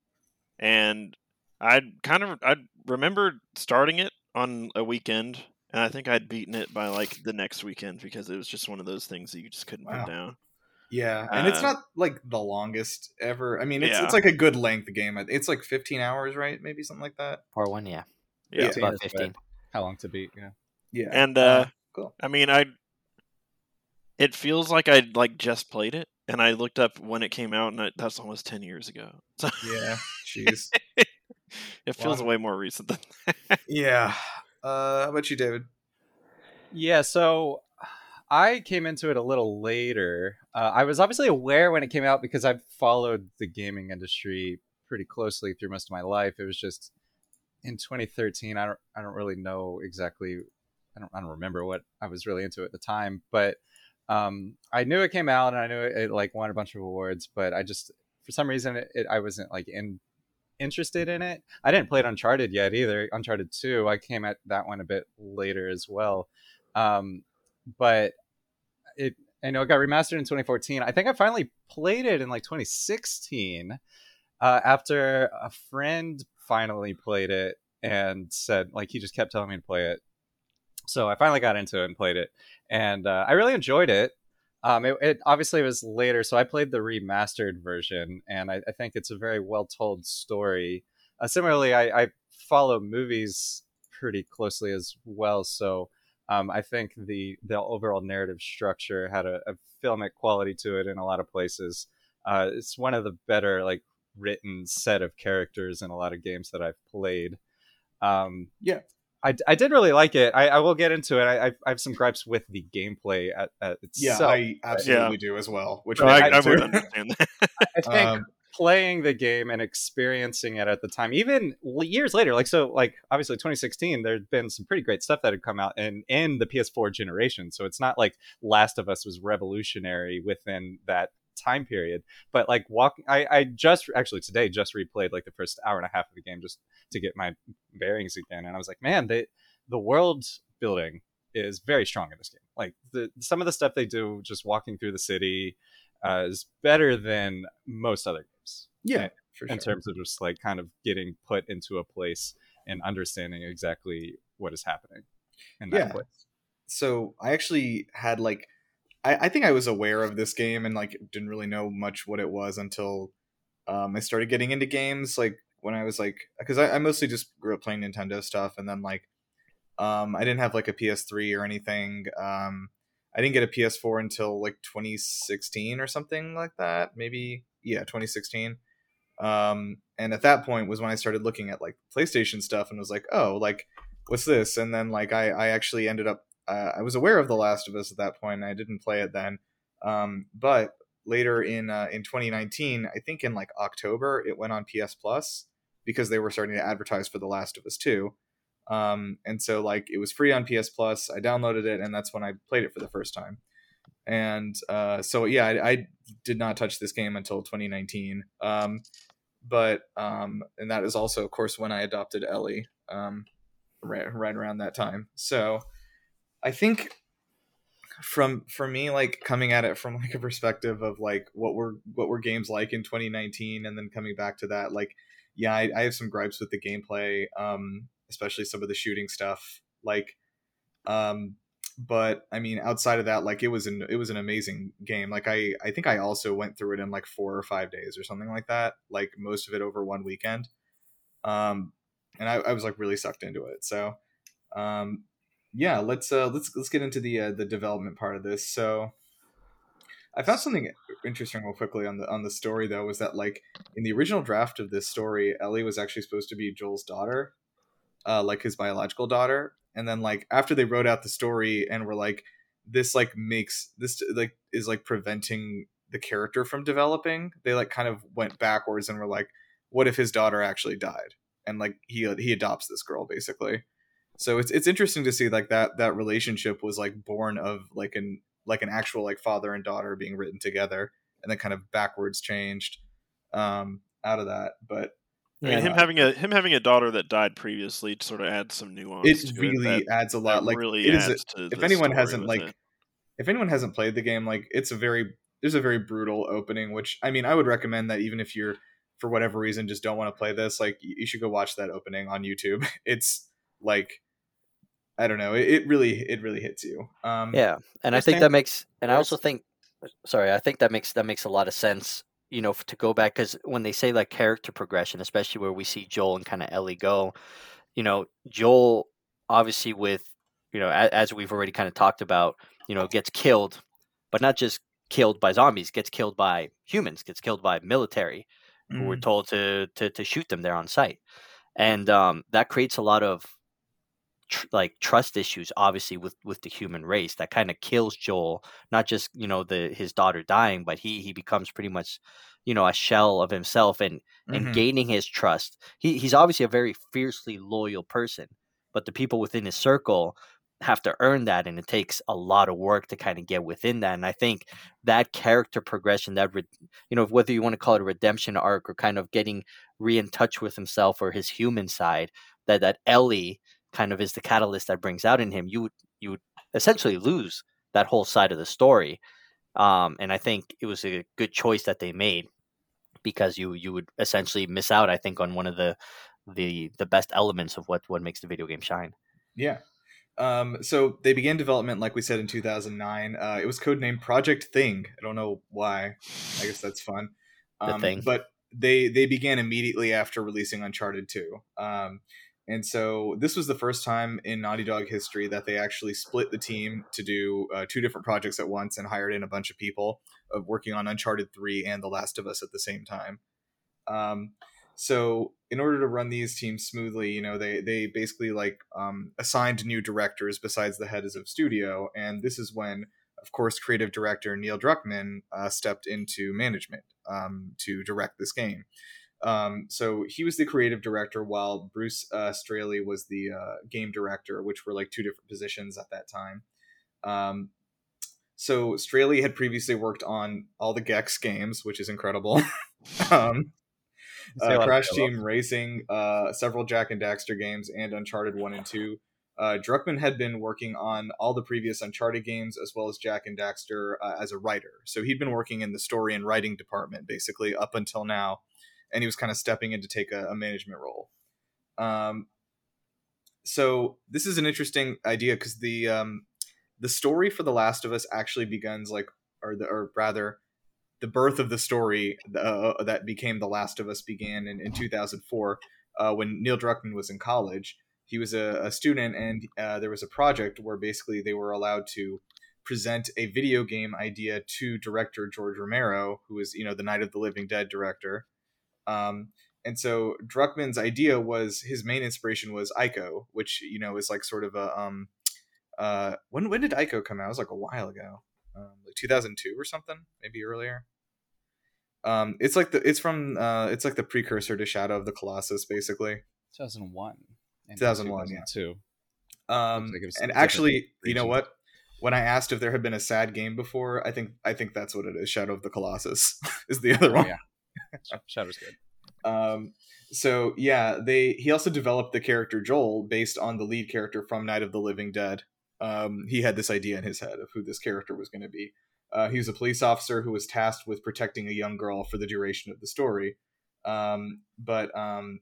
and I kind of I remember starting it on a weekend, and I think I'd beaten it by like the next weekend because it was just one of those things that you just couldn't Wow. put down. Yeah, and it's Uh, not like the longest ever. I mean, it's Yeah. it's like a good length game. It's like 15 hours, right? Maybe something like that. Part One, yeah, Yeah, it's about fifteen. How long to beat? Yeah. Yeah. and uh, cool. I mean, I it feels like I like just played it, and I looked up when it came out, and I, that's almost ten years ago. So Yeah. Jeez. <laughs> it feels Wow. way more recent than that. <laughs> yeah. Uh, how about you, David? Yeah, so I came into it a little later. Uh, I was obviously aware when it came out because I've followed the gaming industry pretty closely through most of my life. It was just in 2013. I don't I don't really know exactly. I don't I don't remember what I was really into at the time, but um, I knew it came out and I knew it, it like won a bunch of awards. But I just for some reason it, it, I wasn't like in interested in it. I didn't play it Uncharted yet either. Uncharted 2, I came at that one a bit later as well. Um, but it, I know it got remastered in 2014. I think I finally played it in like 2016 uh, after a friend finally played it and said, like, he just kept telling me to play it. So I finally got into it and played it, and uh, I really enjoyed it. Um, it, it obviously was later, so I played the remastered version, and I, I think it's a very well told story. Uh, similarly, I, I follow movies pretty closely as well, so um, I think the the overall narrative structure had a, a filmic quality to it in a lot of places. Uh, it's one of the better like written set of characters in a lot of games that I've played. Um, Yeah. I, I did really like it. I, I will get into it. I, I I have some gripes with the gameplay at, at Yeah. I absolutely do as well. Which So we'll I, I would <laughs> understand that. I think Um, playing the game and experiencing it at the time, even years later, like so, like obviously 2016, there'd been some pretty great stuff that had come out in in the PS4 generation. So it's not like Last of Us was revolutionary within that time period. But like walking, I, I just actually today just replayed like the first hour and a half of the game just to get my bearings again, and I was like, man, they the world building is very strong in this game. Like the some of the stuff they do just walking through the city uh, is better than most other games. Yeah, in, for in terms of just like kind of getting put into a place and understanding exactly what is happening in that Yeah. place. so I actually had like I, I think I was aware of this game and like didn't really know much what it was until um, I started getting into games like when I was like because I, I mostly just grew up playing Nintendo stuff and then like um, I didn't have like a PS3 or anything. Um, I didn't get a PS4 until like 2016 or something like that. Maybe yeah, 2016. Um, and at that point was when I started looking at like PlayStation stuff and was like, oh, like what's this? And then like I I actually ended up uh, I was aware of The Last of Us at that point. And I didn't play it then, um, but later in uh, in 2019, I think in like October, it went on PS Plus because they were starting to advertise for The Last of Us 2. Um, and so like it was free on PS Plus. I downloaded it, and that's when I played it for the first time. And uh, so yeah, I, I did not touch this game until 2019. Um, but um, and that is also, of course, when I adopted Ellie. Um, right, right around that time. So I think from for me like coming at it from like a perspective of like what were what were games like in 2019 and then coming back to that like yeah I, I have some gripes with the gameplay um especially some of the shooting stuff like um but i mean outside of that like it was an it was an amazing game. Like i i think i also went through it in like four or five days or something like that like most of it over one weekend um and i, I was like really sucked into it so um yeah let's uh let's let's get into the uh, the development part of this. So i found something interesting real quickly on the on the story though was that like in the original draft of this story ellie was actually supposed to be joel's daughter uh like his biological daughter. And then like after they wrote out the story and were like this like makes this like is like preventing the character from developing they like kind of went backwards and were like what if his daughter actually died? And like he he adopts this girl basically so it's it's interesting to see like that that relationship was like born of like an like an actual like father and daughter being written together and then kind of backwards changed um out of that but I mean, Yeah. him having a him having a daughter that died previously sort of adds some nuance. it really that, adds a lot like really it is a- if anyone hasn't like it. if anyone hasn't played the game like it's a very there's a very brutal opening which i mean i would recommend that even if you're for whatever reason just don't want to play this like you should go watch that opening on youtube <laughs> it's like i don't know it, it really it really hits you um Yeah, and I think that makes, and I also think, sorry, I think that makes that makes a lot of sense. You know, to go back because when they say like character progression, especially where we see Joel and kind of Ellie go, you know, Joel obviously with, you know, as, as we've already kind of talked about, you know, gets killed, but not just killed by zombies, gets killed by humans, gets killed by military who were mm, told to to to shoot them there on sight, and um, that creates a lot of tr- like trust issues, obviously with with the human race. That kind of kills Joel, not just you know the his daughter dying, but he he becomes pretty much you know a shell of himself and and mhm. gaining his trust. He he's obviously a very fiercely loyal person, but the people within his circle have to earn that and it takes a lot of work to kind of get within that and i think that character progression that re- you know whether you want to call it a redemption arc or kind of getting re in touch with himself or his human side that that ellie kind of is the catalyst that brings out in him you would you would essentially lose that whole side of the story um, and i think it was a good choice that they made because you you would essentially miss out i think on one of the the the best elements of what what makes the video game shine Yeah. Um, so they began development, like we said, in 2009. Uh, it was codenamed Project Thing. I don't know why. I guess that's fun. The Um, Thing. But they they began immediately after releasing Uncharted 2. Um, and so this was the first time in Naughty Dog history that they actually split the team to do uh, two different projects at once and hired in a bunch of people of working on Uncharted 3 and The Last of Us at the same time. Um, so in order to run these teams smoothly, you know, they they basically like um, assigned new directors besides the heads of studio, and this is when, of course, creative director Neil Druckmann uh, stepped into management um, to direct this game. Um, so he was the creative director, while Bruce uh, Straley was the uh, game director, which were like two different positions at that time. Um, so Straley had previously worked on all the Gex games, which is incredible. <laughs> um, uh, Crash. Team Racing, uh, several Jak and Daxter games, and Uncharted 1 and 2. Uh, Druckmann had been working on all the previous Uncharted games as well as Jak and Daxter uh, as a writer. So he'd been working in the story and writing department basically up until now, and he was kind of stepping in to take a, a management role. Um, so this is an interesting idea because the um, the story for The Last of Us actually begins like, or the, or rather, the birth of the story uh, that became The Last of Us began in, in 2004 uh, when Neil Druckmann was in college. He was a, a student, and uh, there was a project where basically they were allowed to present a video game idea to director George Romero, who is you know the Night of the Living Dead director. Um, and so Druckmann's idea was his main inspiration was Ico, which you know is like sort of a um, uh, when when did Ico come out? It was like a while ago, um, like 2002 or something, maybe earlier. Um, it's like the it's from uh, it's like the precursor to Shadow of the Colossus, basically. 2001. and 2001, yeah. 2002. Um, like and actually, you know what? When I asked if there had been a sad game before, I think I think that's what it is. Shadow of the Colossus <laughs> is the other Oh, one. yeah. Shadow's good. Um, so yeah, they he also developed the character Joel based on the lead character from Night of the Living Dead. Um, he had this idea in his head of who this character was going to be. Uh, he was a police officer who was tasked with protecting a young girl for the duration of the story. Um, but um,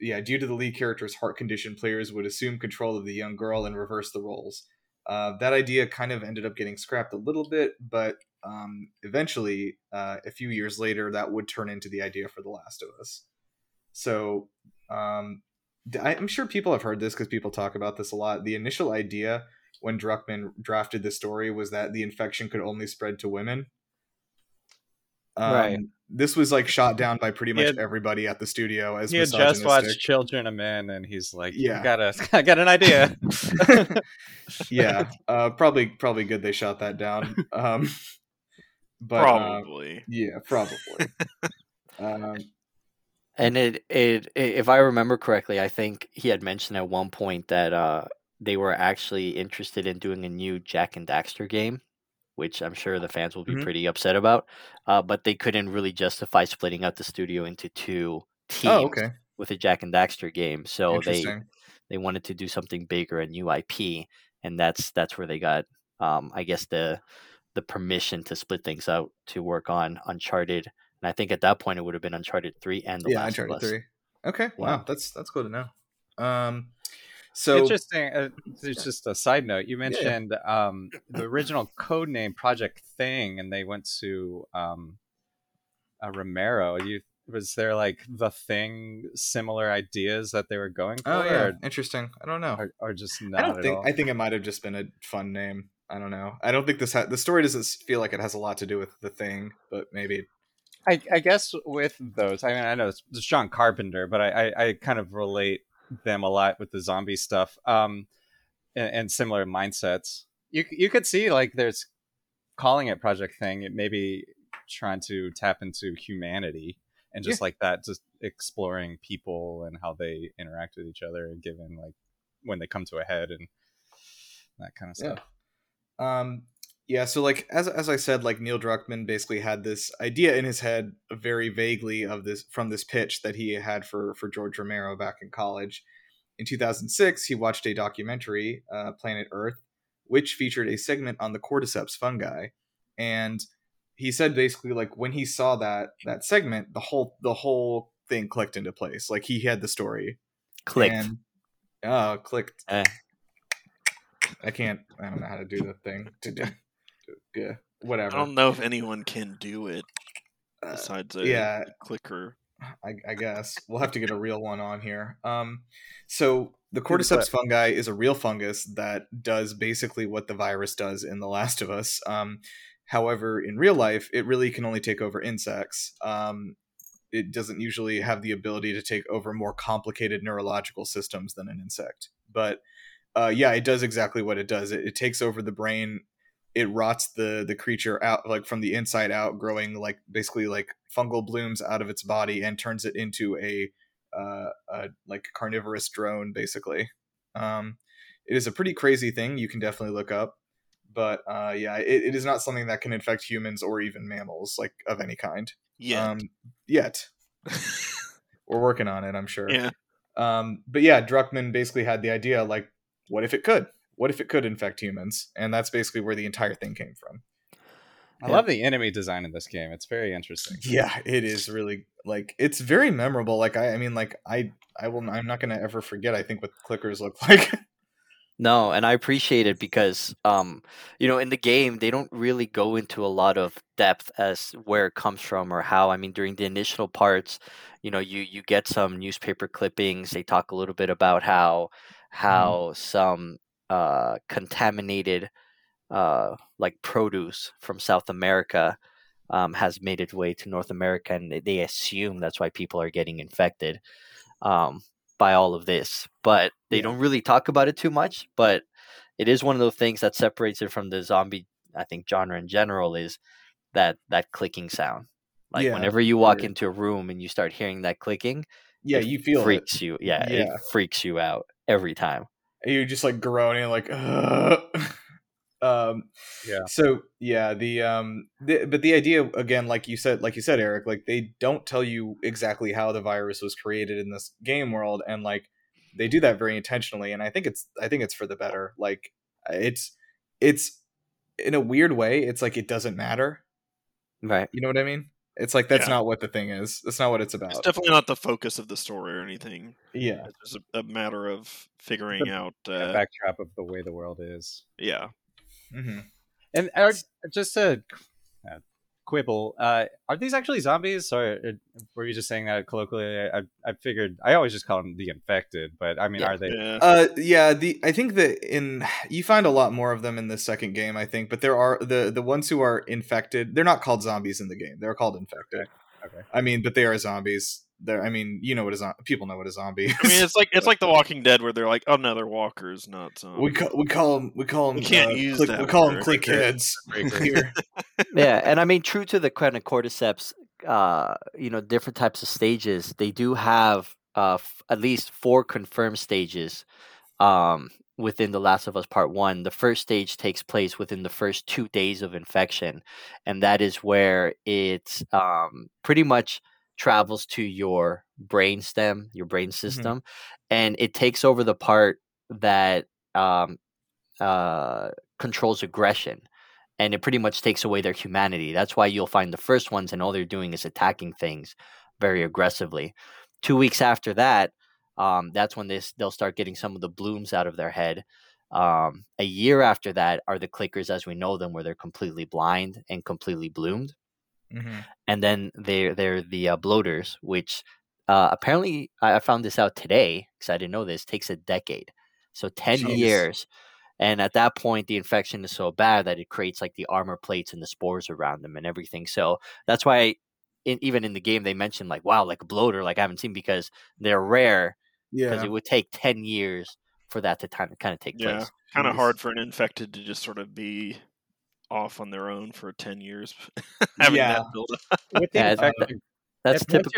yeah, due to the lead character's heart condition, players would assume control of the young girl and reverse the roles. Uh, that idea kind of ended up getting scrapped a little bit, but um, eventually, uh, a few years later, that would turn into the idea for The Last of Us. So um, I'm sure people have heard this because people talk about this a lot. The initial idea when Druckmann drafted the story was that the infection could only spread to women. Um, Right. This was like shot down by pretty much had- everybody at the studio as He had just watched Children of Men, and he's like, Yeah. "Yeah, got a, <laughs> I got an idea." <laughs> yeah, uh, probably probably good they shot that down. <laughs> Um, but uh, Probably. yeah, probably. <laughs> um, And it, it, i if I remember correctly, I think he had mentioned at one point that uh, they were actually interested in doing a new Jak and Daxter game, which I'm sure the fans will be Mhm. pretty upset about. Uh, but they couldn't really justify splitting up the studio into two teams oh, okay, with a Jak and Daxter game. So they they wanted to do something bigger, a new IP, and that's that's where they got, um, I guess the the permission to split things out to work on Uncharted. And I think at that point it would have been Uncharted three and The yeah, Last Uncharted of Us. three. Okay, wow, Yeah. that's that's good to know. Um, so Interesting. Uh, it's just a side note. You mentioned um, the original code name Project Thing, and they went to um, uh, Romero. You was there like the thing similar ideas that they were going for, oh yeah, or, interesting. I don't know. or, or just not I don't at think. all? I think it might have just been a fun name. I don't know. I don't think this ha- the story doesn't feel like it has a lot to do with the thing, but maybe. I, I guess with those, I mean, I know it's, it's John Carpenter, but I, I, I kind of relate them a lot with the zombie stuff, um, and, and similar mindsets. You you could see like there's calling it Project Thing, it maybe trying to tap into humanity and just like that, just exploring people and how they interact with each other, and given like when they come to a head and that kind of Yeah. Um, yeah, so like as as I said, like Neil Druckmann basically had this idea in his head, very vaguely of this from this pitch that he had for for George Romero back in college. In 2006, he watched a documentary, uh, Planet Earth, which featured a segment on the cordyceps fungi, and he said basically like when he saw that that segment, the whole the whole thing clicked into place. Like he had the story, Clicked. and oh, clicked. Eh. I can't. I don't know how to do the thing. To do, yeah, whatever. I don't know if anyone can do it Uh, besides a yeah, clicker. I, I guess we'll have to get a real one on here. Um, so the the cordyceps fungi is a real fungus that does basically what the virus does in The Last of Us. Um, however, in real life, it really can only take over insects. Um, it doesn't usually have the ability to take over more complicated neurological systems than an insect. But uh, yeah, it does exactly what it does. It, it takes over the brain. It rots the the creature out like from the inside out, growing like basically like fungal blooms out of its body and turns it into a, uh, a like carnivorous drone, basically. Um, it is a pretty crazy thing. You can definitely look up, but uh, yeah, it, it is not something that can infect humans or even mammals, like of any kind. Yeah. Um, yet we're working on it, I'm sure. yeah. Um, but yeah, Druckmann basically had the idea, like, what if it could? What if it could infect humans? And that's basically where the entire thing came from. I Yeah. love the enemy design in this game. It's very interesting. Yeah, it is really like it's very memorable. Like I, I mean, like I, I will. I'm not gonna ever forget. I think what clickers look <laughs> like. No, and I appreciate it because um, you know, in the game they don't really go into a lot of depth as where it comes from or how. I mean, during the initial parts, you know, you you get some newspaper clippings. They talk a little bit about how how some uh contaminated uh like produce from South America um has made its way to North America and they- assume that's why people are getting infected. Um by all of this, but they Yeah. don't really talk about it too much. But it is one of those things that separates it from the zombie, I think, genre in general is that that clicking sound. Like Yeah, whenever you walk sure. into a room and you start hearing that clicking, yeah, it you feel it. freaks you. Yeah, Yeah. it freaks you out every time. You're just like groaning, like. Ugh. <laughs> um. Yeah. So yeah, the um, the, but the idea again, like you said, like you said, Eric, like they don't tell you exactly how the virus was created in this game world, and like they do that very intentionally, and I think it's I think it's for the better. Like it's it's in a weird way, it's like it doesn't matter. Right. You know what I mean? It's like that's Yeah. not what the thing is. That's not what it's about. It's definitely not the focus of the story or anything. yeah. It's just a, a matter of figuring out. A Uh, backdrop of the way the world is. yeah. hmm And are, just to uh, quibble, uh, are these actually zombies, or uh, were you just saying that colloquially? I, I, I figured I always just call them the infected, but I mean, Yeah. are they? Yeah. Uh, yeah. The I think that in you find a lot more of them in the second game. I think, but there are the the ones who are infected. They're not called zombies in the game. They're called infected. Okay. I mean, but they are zombies. They're. I mean, you know what a zo- people know what a zombie is. I mean, it's like it's like The <laughs> Walking Dead, where they're like, "Oh no, they're walkers, not zombies." we call we call them we call them We can't use click, that we call them word. click heads here. <laughs> yeah, and I mean, true to the kind of cordyceps, uh, you know, different types of stages. They do have uh, f- at least four confirmed stages um, within The Last of Us Part One. The first stage takes place within the first two days of infection, and that is where it's um, pretty much travels to your brain stem, your brain system, and it takes over the part that um, uh, controls aggression and it pretty much takes away their humanity. That's why you'll find the first ones and all they're doing is attacking things very aggressively. Two weeks after that, um, that's when this they'll start getting some of the blooms out of their head. Um, a year after that are the clickers as we know them, where they're completely blind and completely bloomed. Mhm. And then they're they're the uh, bloaters, which uh, apparently I found this out today because I didn't know this. Takes a decade, so ten Jeez. years. And at that point, the infection is so bad that it creates like the armor plates and the spores around them and everything. So that's why, in, even in the game, they mentioned like, wow, like a bloater, like I haven't seen because they're rare because Yeah. it would take 10 years for that to kind of, kind of take Yeah, place. kind of hard for an infected to just sort of be off on their own for ten years, <laughs> having Yeah. that build up. With the Yeah, That's typical.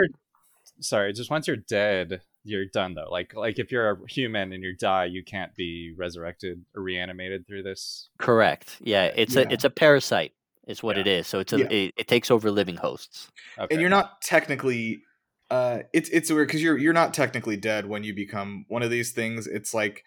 Sorry, just once you're dead, you're done though. Like like if you're a human and you die, you can't be resurrected or reanimated through this. Correct. Yeah, it's Yeah. a it's a parasite. Is what Yeah. it is. So it's a Yeah. it, it takes over living hosts. Okay. and you're not technically uh it's it's weird because you're you're not technically dead when you become one of these things it's like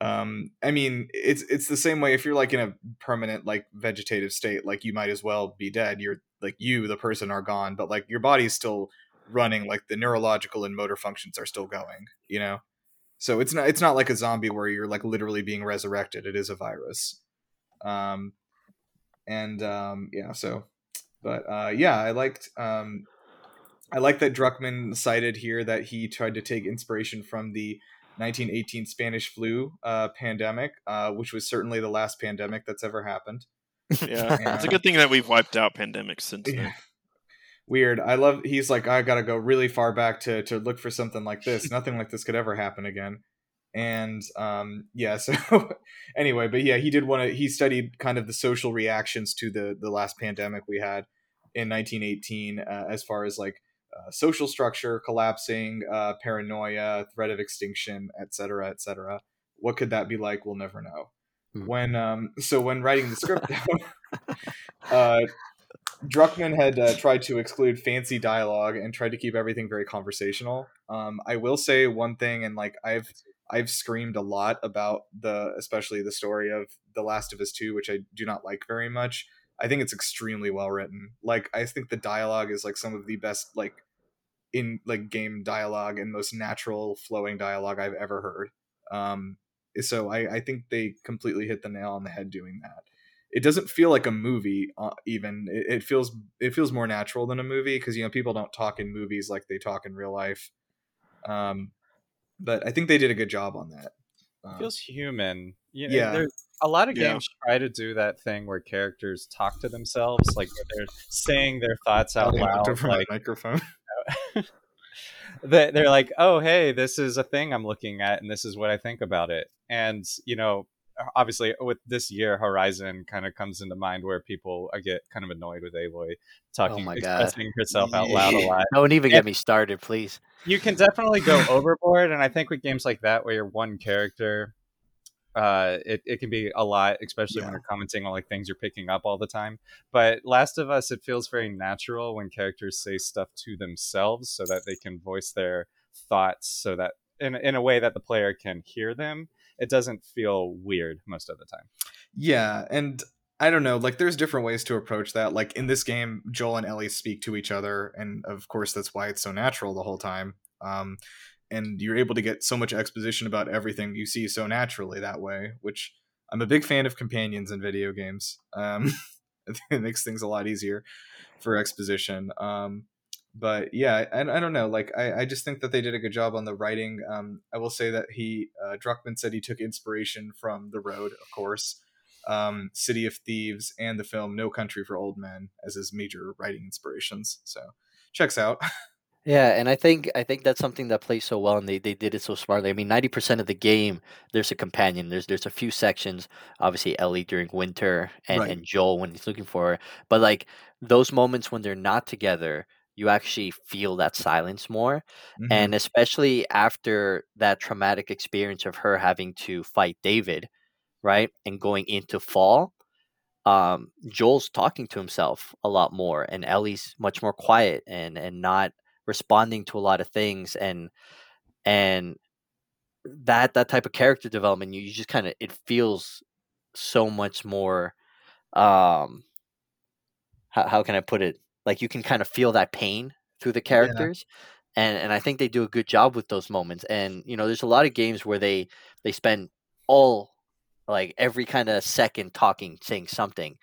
um i mean it's it's the same way if you're like in a permanent like vegetative state like you might as well be dead. You're like you the person are gone but like your body's still running like the neurological and motor functions are still going you know? So it's not it's not like a zombie where you're like literally being resurrected. It is a virus. Um and um yeah so but uh yeah i liked um I like that druckmann cited here that he tried to take inspiration from the 1918 Spanish flu uh, pandemic, uh, which was certainly the last pandemic that's ever happened. <laughs> Yeah, it's a good thing that we've wiped out pandemics since Yeah. then. Weird. I love. He's like, I gotta go really far back to to look for something like this. <laughs> Nothing like this could ever happen again. And um, yeah. <laughs> So anyway, but yeah, he did want to. He studied kind of the social reactions to the the last pandemic we had in 1918, uh, as far as like uh, social structure collapsing, uh, paranoia, threat of extinction, et cetera, et cetera. What could that be like? We'll never know. Mhm. when um so when writing the script <laughs> down, <laughs> uh, Druckmann had uh, tried to exclude fancy dialogue and tried to keep everything very conversational. Um, I will say one thing, and like I've I've screamed a lot about the especially the story of The Last of Us Two, which I do not like very much. I think it's extremely well written. Like I think the dialogue is like some of the best like in like game dialogue and most natural flowing dialogue I've ever heard. Um, so I, I think they completely hit the nail on the head doing that. It doesn't feel like a movie, uh, even. It, it feels it feels more natural than a movie because you know people don't talk in movies like they talk in real life. Um, but I think they did a good job on that. Um, feels human. You know, Yeah. There's a lot of Yeah. games try to do that thing where characters talk to themselves, like where they're saying their thoughts out loud. Like microphone. <laughs> <laughs> they- they're like, "Oh, hey, this is a thing I'm looking at, and this is what I think about it." And you know, obviously, with this year, Horizon kind of comes into mind where people I get kind of annoyed with Aloy oh talking, Oh my God. expressing herself out loud a lot. Don't even Yeah. get me started, please. you can definitely go overboard and i think with games like that where you're one character uh it, it can be a lot especially when you're commenting on like things you're picking up all the time but last of us it feels very natural when characters say stuff to themselves so that they can voice their thoughts so that in, in a way that the player can hear them it doesn't feel weird most of the time Yeah, and I don't know, like there's different ways to approach that. Like in this game, Joel and Ellie speak to each other, and of course that's why it's so natural the whole time. Um, and you're able to get so much exposition about everything you see so naturally that way, which I'm a big fan of companions in video games. Um, <laughs> it makes things a lot easier for exposition. Um, but yeah, I, I don't know. Like I, I just think that they did a good job on the writing. Um, I will say that he uh, Druckmann said he took inspiration from The Road, of course, um, City of Thieves, and the film No Country for Old Men as his major writing inspirations. So checks out. <laughs> Yeah, and I think I think that's something that plays so well, and they, they did it so smartly. I mean, ninety percent of the game, there's a companion. There's there's a few sections, obviously Ellie during winter, and, Right. and Joel when he's looking for her. But like those moments when they're not together, you actually feel that silence more, Mhm. and especially after that traumatic experience of her having to fight David, right, and going into fall. Um, Joel's talking to himself a lot more, and Ellie's much more quiet and and not responding to a lot of things and and that that type of character development you, you just kind of it feels so much more um how, how can i put it like you can kind of feel that pain through the characters and and i think they do a good job with those moments and you know there's a lot of games where they they spend all like every kind of second talking saying something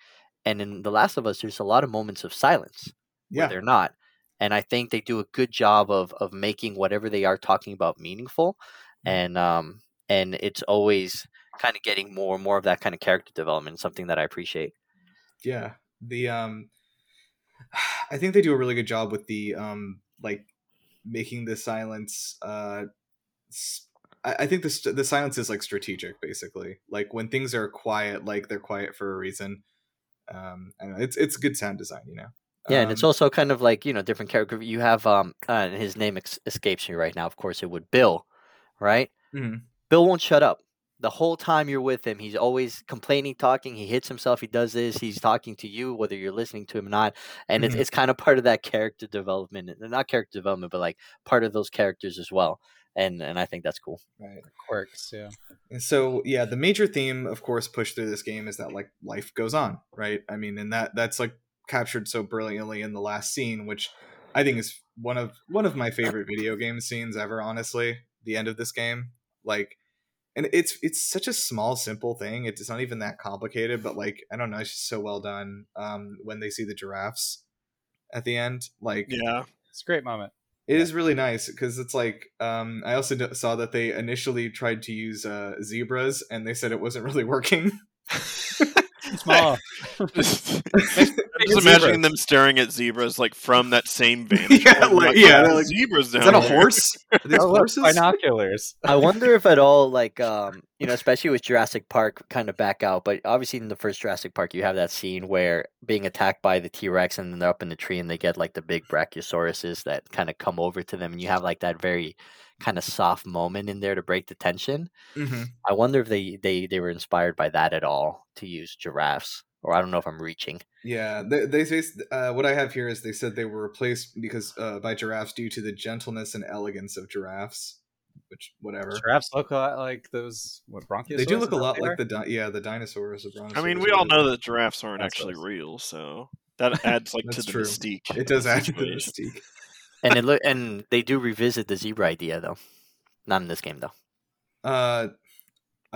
and in the last of us there's a lot of moments of silence where yeah, they're not. And I think they do a good job of of making whatever they are talking about meaningful, Mhm. and um and it's always kind of getting more and more of that kind of character development. Something that I appreciate. yeah. The um, <sighs> I think they do a really good job with the um, like making the silence. Uh, I, I think the the silence is like strategic, basically. Like when things are quiet, like they're quiet for a reason. Um, I don't know. It's it's good sound design, you know. Yeah, and it's Um, also kind of like you know different character. You have um, uh, and his name ex- escapes me right now. Of course, it would Bill, right? Mhm. Bill won't shut up. The whole time you're with him, he's always complaining, talking. He hits himself. He does this. He's talking to you, whether you're listening to him or not. And it's Mhm. it's kind of part of that character development, not character development, but like part of those characters as well. And and I think that's cool. right. quirks yeah And so yeah, the major theme, of course, pushed through this game is that like life goes on, right? I mean, and that that's like captured so brilliantly in the last scene, which I think is one of one of my favorite video game scenes ever. Honestly, the end of this game, like, and it's it's such a small, simple thing. It's not even that complicated, but like I don't know, it's just so well done. Um, when they see the giraffes at the end, like Yeah. it's a great moment it is really nice because it's like um, I also d- saw that they initially tried to use uh, zebras and they said it wasn't really working. <laughs> small <laughs> I'm just imagining them staring at zebras like from that same <laughs> vantage Yeah, point. like- Like, yeah, "Oh, like, zebras down Is that a here." horse? <laughs> Are these Oh, horses? binoculars. <laughs> I wonder if at all, like, um, you know, especially with Jurassic Park, kind of back out. But obviously, in the first Jurassic Park, you have that scene where being attacked by the T Rex, and then they're up in the tree, and they get like the big brachiosauruses that kind of come over to them, and you have like that very kind of soft moment in there to break the tension. Mhm. I wonder if they they they were inspired by that at all to use giraffes, or I don't know if I'm reaching. Yeah, they, they say uh, what I have here is they said they were replaced because uh, by giraffes due to the gentleness and elegance of giraffes, which whatever. Giraffes look a lot like those what bronchiosaurs. They do look a lot like they the di- yeah the dinosaurs. The I mean, we all know that giraffes aren't That's actually close. real, so that <laughs> adds like to the true. mystique. it does of the add to the mystique. And it <laughs> look and they do revisit the zebra idea though, not in this game though. Uh,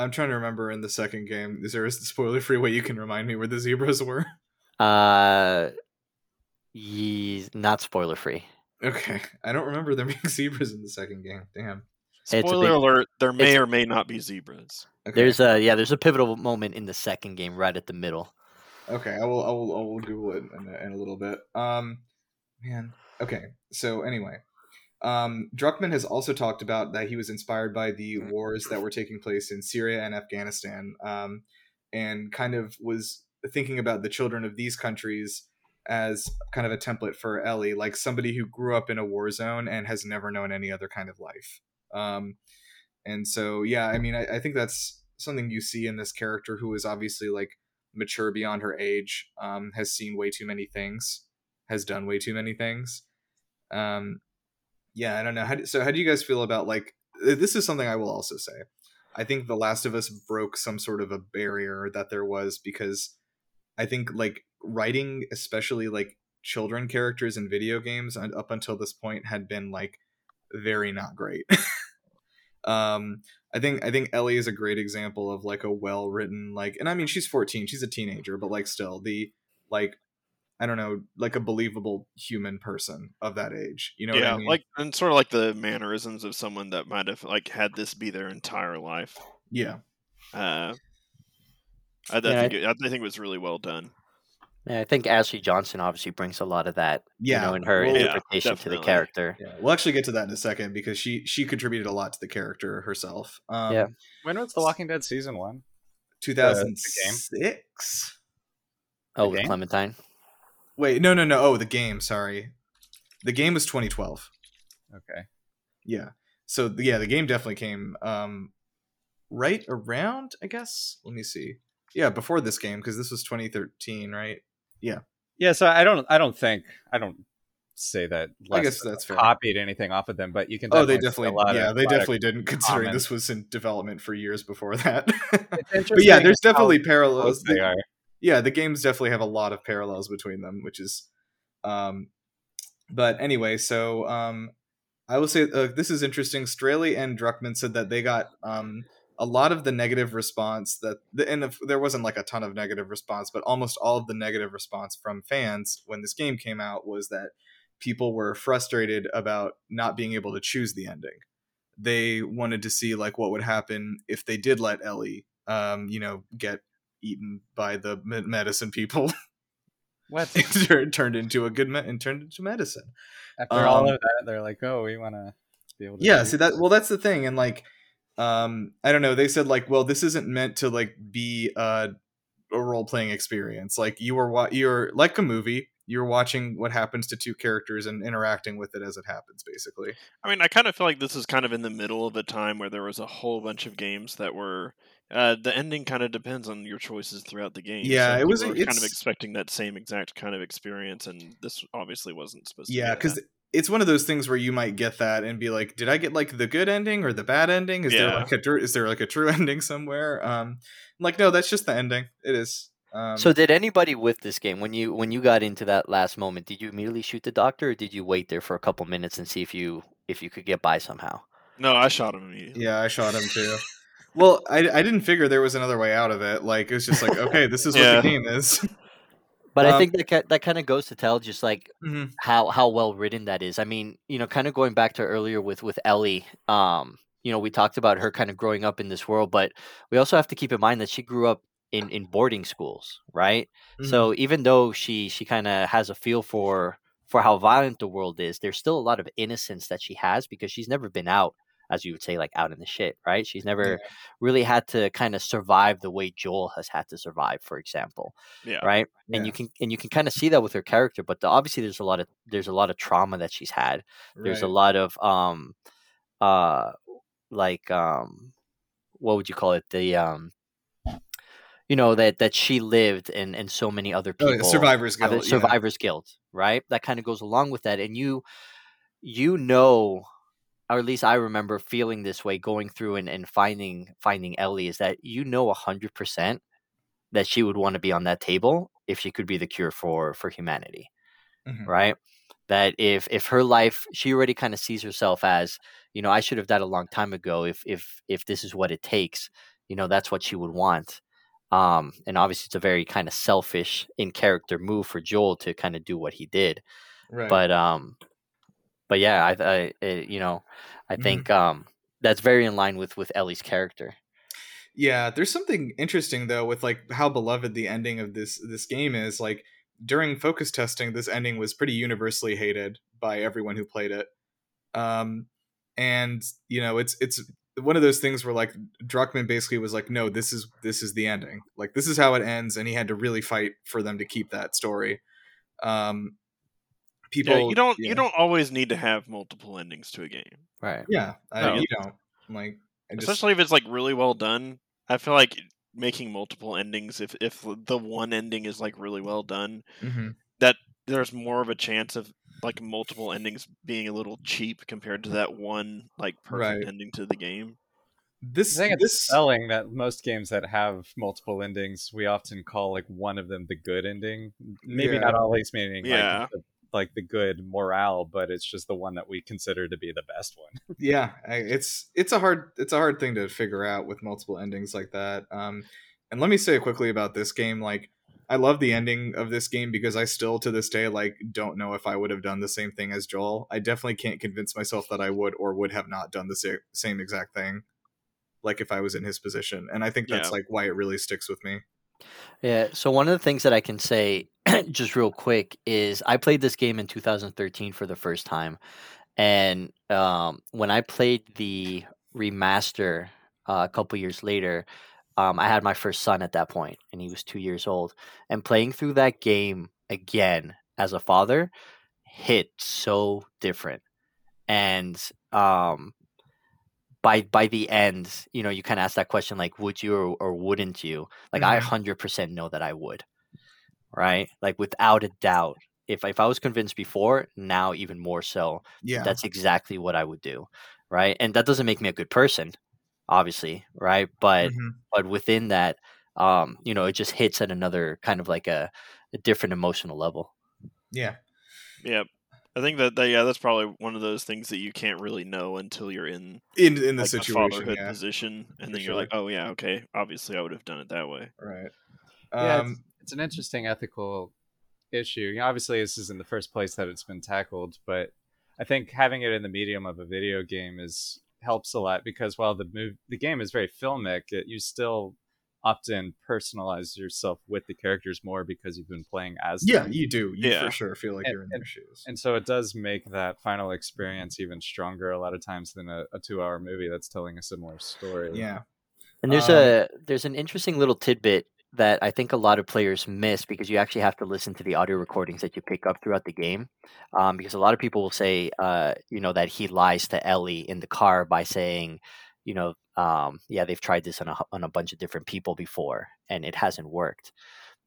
I'm trying to remember in the second game. Is there a spoiler free way you can remind me where the zebras were? <laughs> Uh, ye, not spoiler free. Okay, I don't remember there <laughs> being zebras in the second game. Damn. Spoiler big- alert: there may or may not be zebras. Okay. There's a yeah, there's a pivotal moment in the second game right at the middle. Okay, I will. I will. I will Google it in a, in a little bit. Um, man. Okay. So anyway, um, Druckmann has also talked about that he was inspired by the wars that were taking place in Syria and Afghanistan, um, and kind of was thinking about the children of these countries as kind of a template for Ellie, like somebody who grew up in a war zone and has never known any other kind of life. Um, and so, yeah, I mean, I, I think that's something you see in this character who is obviously like mature beyond her age, um, has seen way too many things, has done way too many things. Um, yeah, I don't know. How do, so, how do you guys feel about like this? Is something I will also say. I think The Last of Us broke some sort of a barrier that there was because I think like writing, especially like children characters in video games, up until this point had been like very not great. <laughs> um, I think I think Ellie is a great example of like a well written like, and I mean she's 14, she's a teenager, but like still the like I don't know, like a believable human person of that age. You know yeah, what I mean? like and sort of like the mannerisms of someone that might have like had this be their entire life. yeah. Uh, I, I Yeah, I- think it, I think it was really well done. Yeah, I think Ashley Johnson obviously brings a lot of that, Yeah. you know, in her Well, yeah, interpretation to the character. Yeah, we'll actually get to that in a second because she she contributed a lot to the character herself. Um, Yeah. When was The Walking Dead season one? 2006. Oh, with? Clementine. Wait, no, no, no. Oh, the game. Sorry, the game was 2012. Okay. Yeah. So yeah, the game definitely came um, right around. I guess. Let me see. Yeah, before this game because this was 2013, right? Yeah, Yeah. so I don't I don't think I don't say that I guess that's fair. could anything off of them, but you can Oh, they definitely. a lot Yeah, of, they definitely didn't considering common- this was in development for years before that. <laughs> But yeah, there's definitely parallels. they are. Yeah the games definitely have a lot of parallels between them which is um but anyway so um i will say uh, this is interesting. Straley and druckmann said that they got um a lot of the negative response that the, and if, there wasn't like a ton of negative response but almost all of the negative response from fans when this game came out was that people were frustrated about not being able to choose the ending. They wanted to see like what would happen if they did let ellie um you know get eaten by the medicine people <laughs> What? and tur- turned into a good me- and turned into medicine. After all Um, of that, they're like, oh, we want to be able to. Yeah, choose. see that well that's the thing and like um I don't know, they said like well this isn't meant to like be a, a role playing experience. Like you were wa- you're like a movie, you're watching what happens to two characters and interacting with it as it happens basically. I mean, I kind of feel like this is kind of in the middle of a time where there was a whole bunch of games that were. Uh, the ending kind of depends on your choices throughout the game. Yeah, so it was- kind of expecting that same exact kind of experience, and this obviously wasn't supposed to. Yeah, cuz it's one of those things where you might get that and be like, did I get like the good ending or the bad ending? Is there like a is there like a true <laughs> ending somewhere? Um like no, that's just the ending. It is. Um So did anybody with this game when you when you got into that last moment, did you immediately shoot the doctor or did you wait there for a couple minutes and see if you if you could get by somehow? no, I shot him immediately. Yeah, I shot him too. Well, I, I didn't figure there was another way out of it. Like it was just like, okay, this is what the game is. <laughs> But I Um, think that that kind of goes to tell just like Mhm. how how well written that is. I mean, you know, kind of going back to earlier with with Ellie, um, you know, we talked about her kind of growing up in this world, but we also have to keep in mind that she grew up in in boarding schools, right? Mhm. So even though she she kind of has a feel for for how violent the world is, there's still a lot of innocence that she has because she's never been out, as you would say, like out in the shit, right? She's never really had to kind of survive the way Joel has had to survive, for example, Yeah. right? And you can and you can kind of see that with her character, but the, obviously there's a lot of there's a lot of trauma that she's had. There's a lot of um, uh, like um, what would you call it? The um, you know that that she lived and and so many other Oh, people yeah, survivor's guilt. a yeah. survivor's guilt, right? That kind of goes along with that, and you you know, or at least I remember feeling this way going through and, and finding finding Ellie is that you know a hundred percent that she would want to be on that table if she could be the cure for for humanity, Mhm. right? That if if her life, she already kind of sees herself as, you know, I should have died a long time ago. If if if this is what it takes, you know, that's what she would want. Um, and obviously, it's a very kind of selfish in character move for Joel to kind of do what he did. Right. But um, but yeah, I, I uh, you know, I Mhm. think um that's very in line with with Ellie's character. Yeah, there's something interesting though with like how beloved the ending of this this game is. Like during focus testing, this ending was pretty universally hated by everyone who played it. Um, and you know, it's it's one of those things where like Druckmann basically was like, no, this is this is the ending. Like this is how it ends, and he had to really fight for them to keep that story. Um, people, yeah, you don't yeah. you don't always need to have multiple endings to a game, Right. yeah, I, No. you don't like. I just, especially if it's like really well done. I feel like making multiple endings, if if the one ending is like really well done, Mhm. there's more of a chance of like multiple endings being a little cheap compared to that one like perfect Right. ending to the game. this I think it's this telling that most games that have multiple endings, we often call like one of them the good ending. Maybe Yeah. not always meaning Yeah. like the, like the good morale, but it's just the one that we consider to be the best one. <laughs> yeah it's it's a hard it's a hard thing to figure out with multiple endings like that um and let me say quickly about this game like i love the ending of this game because i still to this day like don't know if i would have done the same thing as joel i definitely can't convince myself that i would or would have not done the sa- same exact thing like if i was in his position and i think that's Yeah. like why it really sticks with me Yeah. So one of the things that I can say, <clears throat> just real quick, is I played this game in 2013 for the first time, and um, when I played the remaster uh, a couple years later, um, I had my first son at that point, and he was two years old. And playing through that game again as a father hit so different, and um, by by the end, you know, you kind of ask that question like, would you or, or wouldn't you? Like, I Mhm. hundred percent know that I would, right? Like without a doubt. If if I was convinced before, now even more so. yeah That's exactly what I would do, right? And that doesn't make me a good person, obviously, right? But Mhm. but within that, um, you know, it just hits at another kind of like a, a different emotional level. yeah Yeah. I think that, that yeah, that's probably one of those things that you can't really know until you're in in in the like a situation fatherhood yeah position, and For then you're sure. like, oh yeah, okay, obviously I would have done it that way. right um it's, it's an interesting ethical issue. You know, obviously, this isn't the first place that it's been tackled, but I think having it in the medium of a video game is helps a lot because while the move the game is very filmic, it, you still often personalize yourself with the characters more because you've been playing as yeah them. you do you Yeah. for sure feel like And- you're in and- their shoes And so it does make that final experience even stronger a lot of times than a, a two-hour movie that's telling a similar story. yeah And there's Um, a there's an interesting little tidbit that I think a lot of players miss because you actually have to listen to the audio recordings that you pick up throughout the game. Um, because a lot of people will say, uh, you know, that he lies to Ellie in the car by saying, you know, um, yeah, they've tried this on a on a bunch of different people before and it hasn't worked.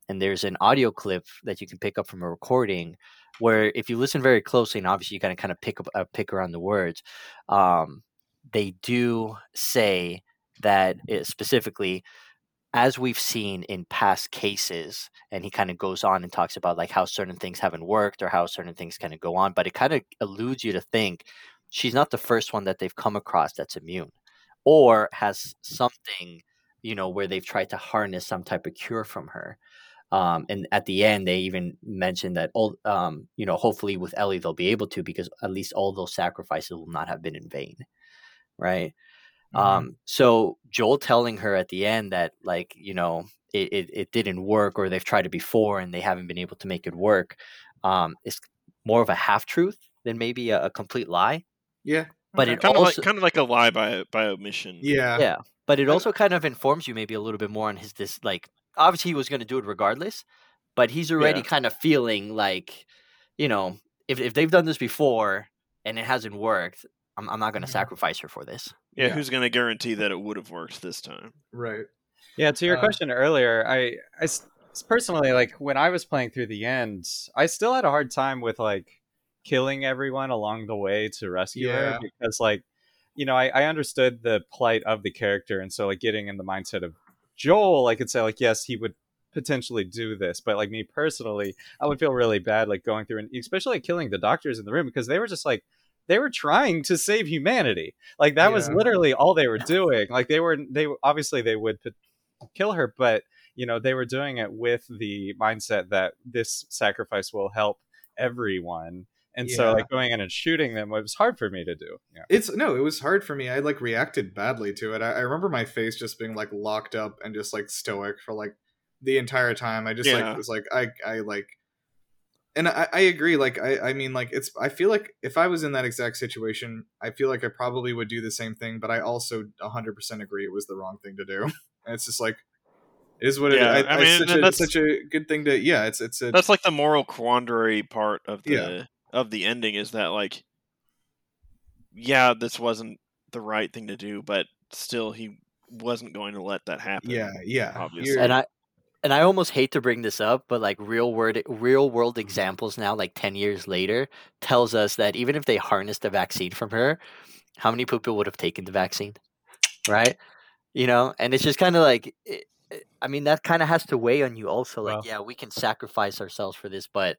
And there's an audio clip that you can pick up from a recording where if you listen very closely, and obviously you gotta kind of pick up uh, pick around the words, um, they do say that it specifically as we've seen in past cases and he kind of goes on and talks about like how certain things haven't worked or how certain things kind of go on but it kind of alludes you to think she's not the first one that they've come across that's immune or has something you know where they've tried to harness some type of cure from her. Um, and at the end they even mentioned that all um, you know hopefully with ellie they'll be able to because at least all those sacrifices will not have been in vain right Mhm. um, so Joel telling her at the end that like, you know, it, it, it didn't work or they've tried it before and they haven't been able to make it work um, is more of a half truth than maybe a, a complete lie. Yeah. But Okay. it kind of also like kind of like a lie by by omission. Yeah. yeah, but it also kind of informs you maybe a little bit more on his this like obviously he was going to do it regardless, but he's already Yeah. kind of feeling like you know if if they've done this before and it hasn't worked, I'm I'm not going to Mhm. sacrifice her for this. Yeah, Yeah. who's going to guarantee that it would have worked this time? Right. Yeah, to your Uh, question earlier, I, I personally like when I was playing through the end, I still had a hard time with like killing everyone along the way to rescue Yeah. her because like you know I, I understood the plight of the character and so like getting in the mindset of Joel, I could say like yes he would potentially do this, but like me personally, I would feel really bad like going through and especially like, killing the doctors in the room because they were just like they were trying to save humanity. Like that was literally all they were <laughs> doing. Like they were they obviously they would kill her, but you know they were doing it with the mindset that this sacrifice will help everyone. And so, like going in and shooting them it was hard for me to do. Yeah, It's no, it was hard for me. I like reacted badly to it. I, I remember my face just being like locked up and just like stoic for like the entire time. I just Yeah. like was like I I like and I, I agree, like I, I mean like it's I feel like if I was in that exact situation, I feel like I probably would do the same thing, but I also hundred percent agree it was the wrong thing to do. And <laughs> it's just like it is what it is. Yeah, I, I I mean, such, and a, that's- such a good thing to yeah, it's it's a That's like the moral quandary part of the Yeah. of the ending is that like yeah, this wasn't the right thing to do, but still he wasn't going to let that happen. yeah, yeah. obviously. And I and I almost hate to bring this up, but like real world real world mm-hmm. examples now, like ten years later, tells us that even if they harnessed the vaccine from her, how many people would have taken the vaccine, right? You know, and it's just kind of like, it, I mean, that kind of has to weigh on you also. Like, Well- yeah, we can sacrifice ourselves for this, but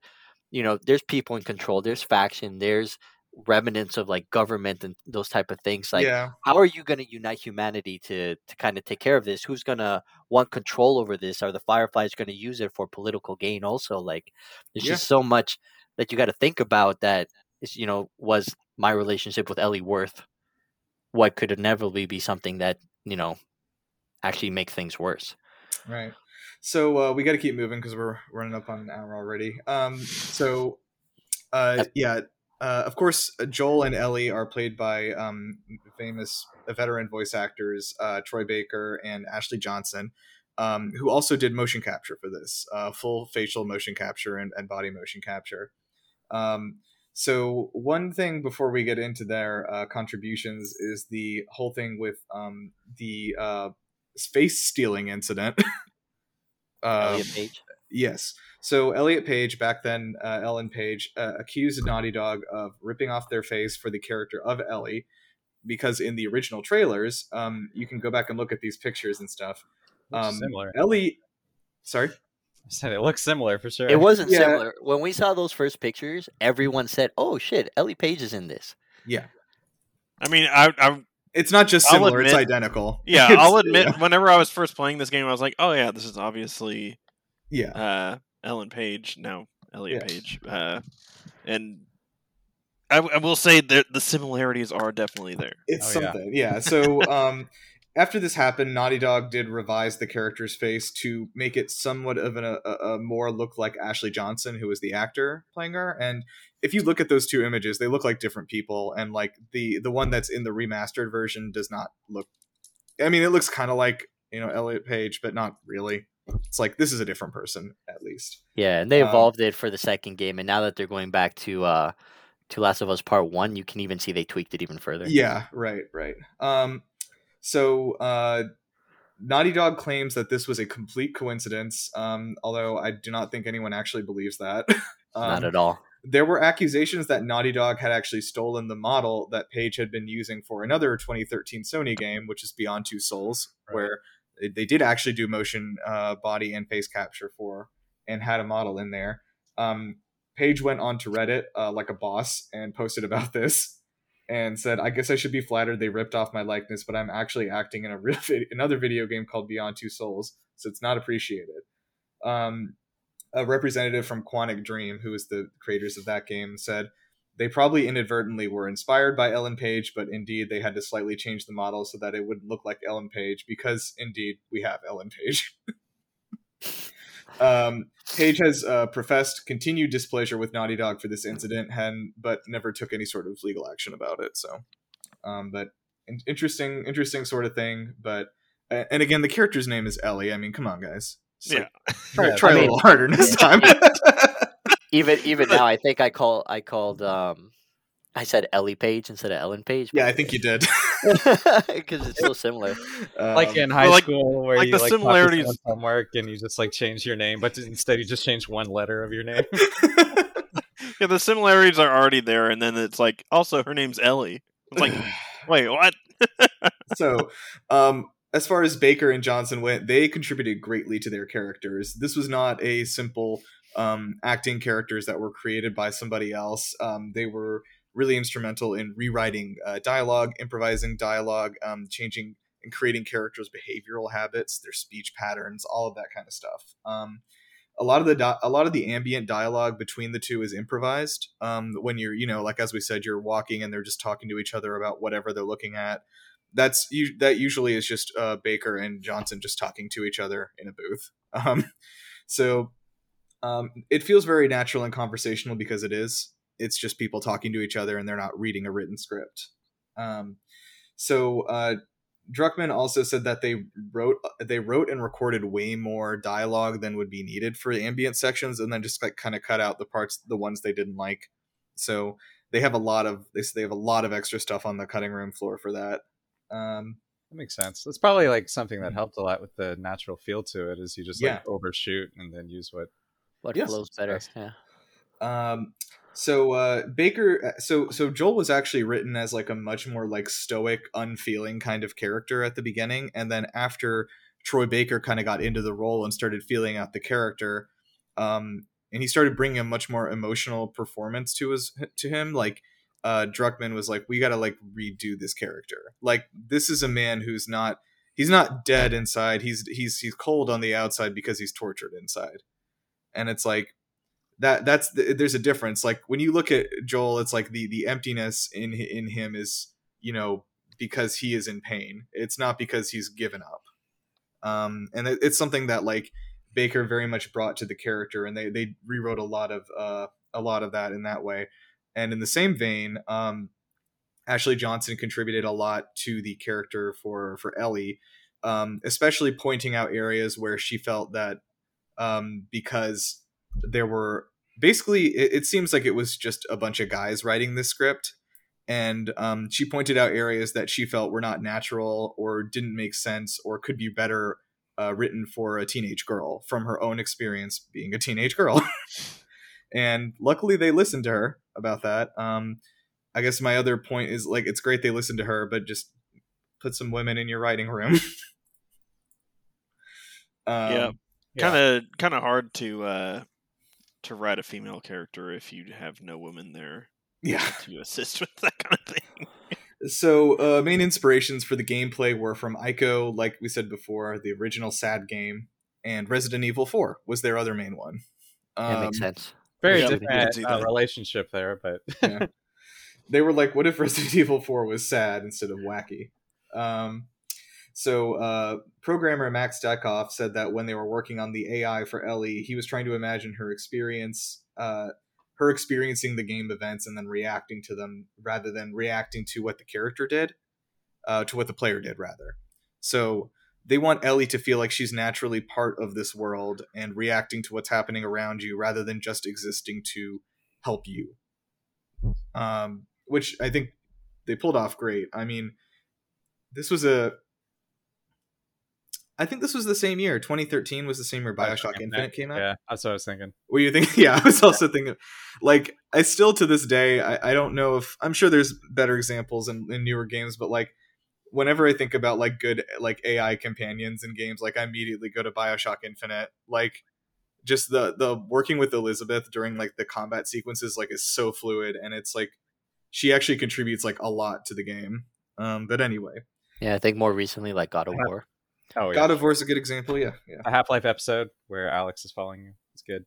you know, there's people in control, there's faction, there's remnants of like government and those type of things. Like, yeah, how are you going to unite humanity to to kind of take care of this who's going to want control over this are the fireflies going to use it for political gain also like there's Yeah. just so much that you got to think about that is you know was my relationship with ellie worth what could inevitably be something that you know actually make things worse Right. So uh, we got to keep moving because we're running up on an hour already. Um, so uh, yeah, uh, of course, Joel and Ellie are played by um, famous veteran voice actors uh, Troy Baker and Ashley Johnson, um, who also did motion capture for this, uh, full facial motion capture and, and body motion capture. Um, so one thing before we get into their uh, contributions is the whole thing with um, the uh, space stealing incident. <laughs> um, Elliot Page. Yes. So Elliot Page, back then uh, Ellen Page, uh, accused Naughty Dog of ripping off their face for the character of Ellie, because in the original trailers, um, you can go back and look at these pictures and stuff. Um, similar. Ellie, sorry. I said it looks similar for sure. It wasn't Yeah. similar. When we saw those first pictures, everyone said, "Oh shit, Ellie Page is in this." Yeah, I mean, I, I it's not just I'll similar; it's identical. yeah, It's- I'll <laughs> admit. yeah. Whenever I was first playing this game, I was like, oh yeah, this is obviously Yeah, uh, Ellen Page, now Elliot Yeah. Page, uh, and I, I will say that the similarities are definitely there. it's Oh, yeah. something. Yeah. So <laughs> um, after this happened, Naughty Dog did revise the character's face to make it somewhat of an, a, a more look like Ashley Johnson, who was the actor playing her. And if you look at those two images, they look like different people. And like the the one that's in the remastered version does not look. I mean, it looks kind of like you know Elliot Page, but not really. It's like this is a different person, at least. Yeah, and they Um, evolved it for the second game, and now that they're going back to uh to Last of Us Part One, you can even see they tweaked it even further. Yeah, right, right. Um, so uh, Naughty Dog claims that this was a complete coincidence, um, although I do not think anyone actually believes that. <laughs> not um, at all. there were accusations that Naughty Dog had actually stolen the model that Page had been using for another 2013 Sony game, which is Beyond Two Souls, Right. where they- they did actually do motion uh, body and face capture for and had a model in there. Um, Page went on to Reddit uh, like a boss and posted about this and said, "I guess I should be flattered they ripped off my likeness, but I'm actually acting in a real <laughs> vid- another video game called Beyond Two Souls, so it's not appreciated." Um, a representative from Quantic Dream, who is the creators of that game, said they probably inadvertently were inspired by Ellen Page, but indeed they had to slightly change the model so that it wouldn't look like Ellen Page because indeed we have Ellen Page. <laughs> Um, Page has uh, professed continued displeasure with Naughty Dog for this incident, and but never took any sort of legal action about it. So, um, but in- interesting, interesting sort of thing. But uh, and again, the character's name is Ellie. I mean, come on, guys. It's like, try, Yeah, try I a mean- little harder next <laughs> time. <laughs> Even even <laughs> now, I think I call I called um, I said Ellie Page instead of Ellen Page. yeah, I think you did. <laughs> because it's so similar. <laughs> like Um, in high like- school where like you the like copy similarities- someone's homework and you just like change your name, but instead you just change one letter of your name. Yeah, the similarities are already there, and then it's like also her name's Ellie. It's like, <sighs> wait, what? so um as far as baker and johnson went they contributed greatly to their characters this was not a simple um acting characters that were created by somebody else. Um they were really instrumental in rewriting uh, dialogue improvising dialogue um changing and creating characters behavioral habits their speech patterns all of that kind of stuff. Um a lot of the di- a lot of the ambient dialogue between the two is improvised. Um when you're you know like as we said you're walking and they're just talking to each other about whatever they're looking at that's that usually is just uh, Baker and Johnson just talking to each other in a booth. <laughs> Um, so um, it feels very natural and conversational because it is. It's just people talking to each other and they're not reading a written script. Um, so uh, Druckmann also said that they wrote they wrote and recorded way more dialogue than would be needed for the ambient sections, and then just like kind of cut out the parts the ones they didn't like. So they have a lot of they they have a lot of extra stuff on the cutting room floor for that. Um, That makes sense. That's probably like something that Mhm. helped a lot with the natural feel to it. Is you just Yeah. like overshoot and then use what. What Yes, flows better? Yeah. Um, so uh, Baker, so so Joel was actually written as like a much more like stoic, unfeeling kind of character at the beginning, and then after Troy Baker kind of got into the role and started feeling out the character, um, and he started bringing a much more emotional performance to his to him. Like uh, Druckmann was like, we got to like redo this character. Like this is a man who's not he's not dead inside. He's he's he's cold on the outside because he's tortured inside, and it's like that that's the, there's a difference. Like when you look at joel it's like the the emptiness in in him is you know because he is in pain. It's not because he's given up. Um and it, it's something that like baker very much brought to the character and they they rewrote a lot of uh a lot of that in that way. And in the same vein um ashley johnson contributed a lot to the character for for ellie um especially pointing out areas where she felt that um because there were basically it, it seems like it was just a bunch of guys writing this script. And um, she pointed out areas that she felt were not natural or didn't make sense or could be better uh, written for a teenage girl from her own experience being a teenage girl. <laughs> And luckily they listened to her about that. Um, i guess my other point is like it's great they listened to her but just put some women in your writing room. <laughs> Um, Yeah. Yeah. Kind of, kind of hard to uh, to write a female character if you have no woman there yeah <laughs> to assist with that kind of thing. So, uh, main inspirations for the gameplay were from Ico, like we said before, the original SAD game, and Resident Evil 4 was their other main one. That Um, makes sense. Very Yeah, different I can see uh, relationship there, but <laughs> Yeah. They were like, what if Resident <laughs> Evil 4 was sad instead of wacky? Um, so, uh, programmer Max Dyckhoff said that when they were working on the AI for Ellie, he was trying to imagine her experience, uh, her experiencing the game events and then reacting to them rather than reacting to what the character did, uh, to what the player did, rather. So, they want Ellie to feel like she's naturally part of this world and reacting to what's happening around you rather than just existing to help you. Um, which I think they pulled off great. I mean, this was a. I think this was the same year. 2013 was the same year Bioshock Infinite came out. Yeah, that's what I was thinking. Were you thinking? <laughs> Yeah, I was also thinking, like, I still to this day, I, I don't know if I'm sure there's better examples in, in newer games, but like, whenever I think about like good like AI companions in games, like I immediately go to Bioshock Infinite. Like, just the the working with Elizabeth during like the combat sequences like is so fluid, and it's like she actually contributes like a lot to the game. Um, but anyway, Yeah, I think more recently, like God of Yeah. War. Oh yeah, God of War is a good example. Yeah, yeah. a Half Life episode where Alyx is following you. It's good.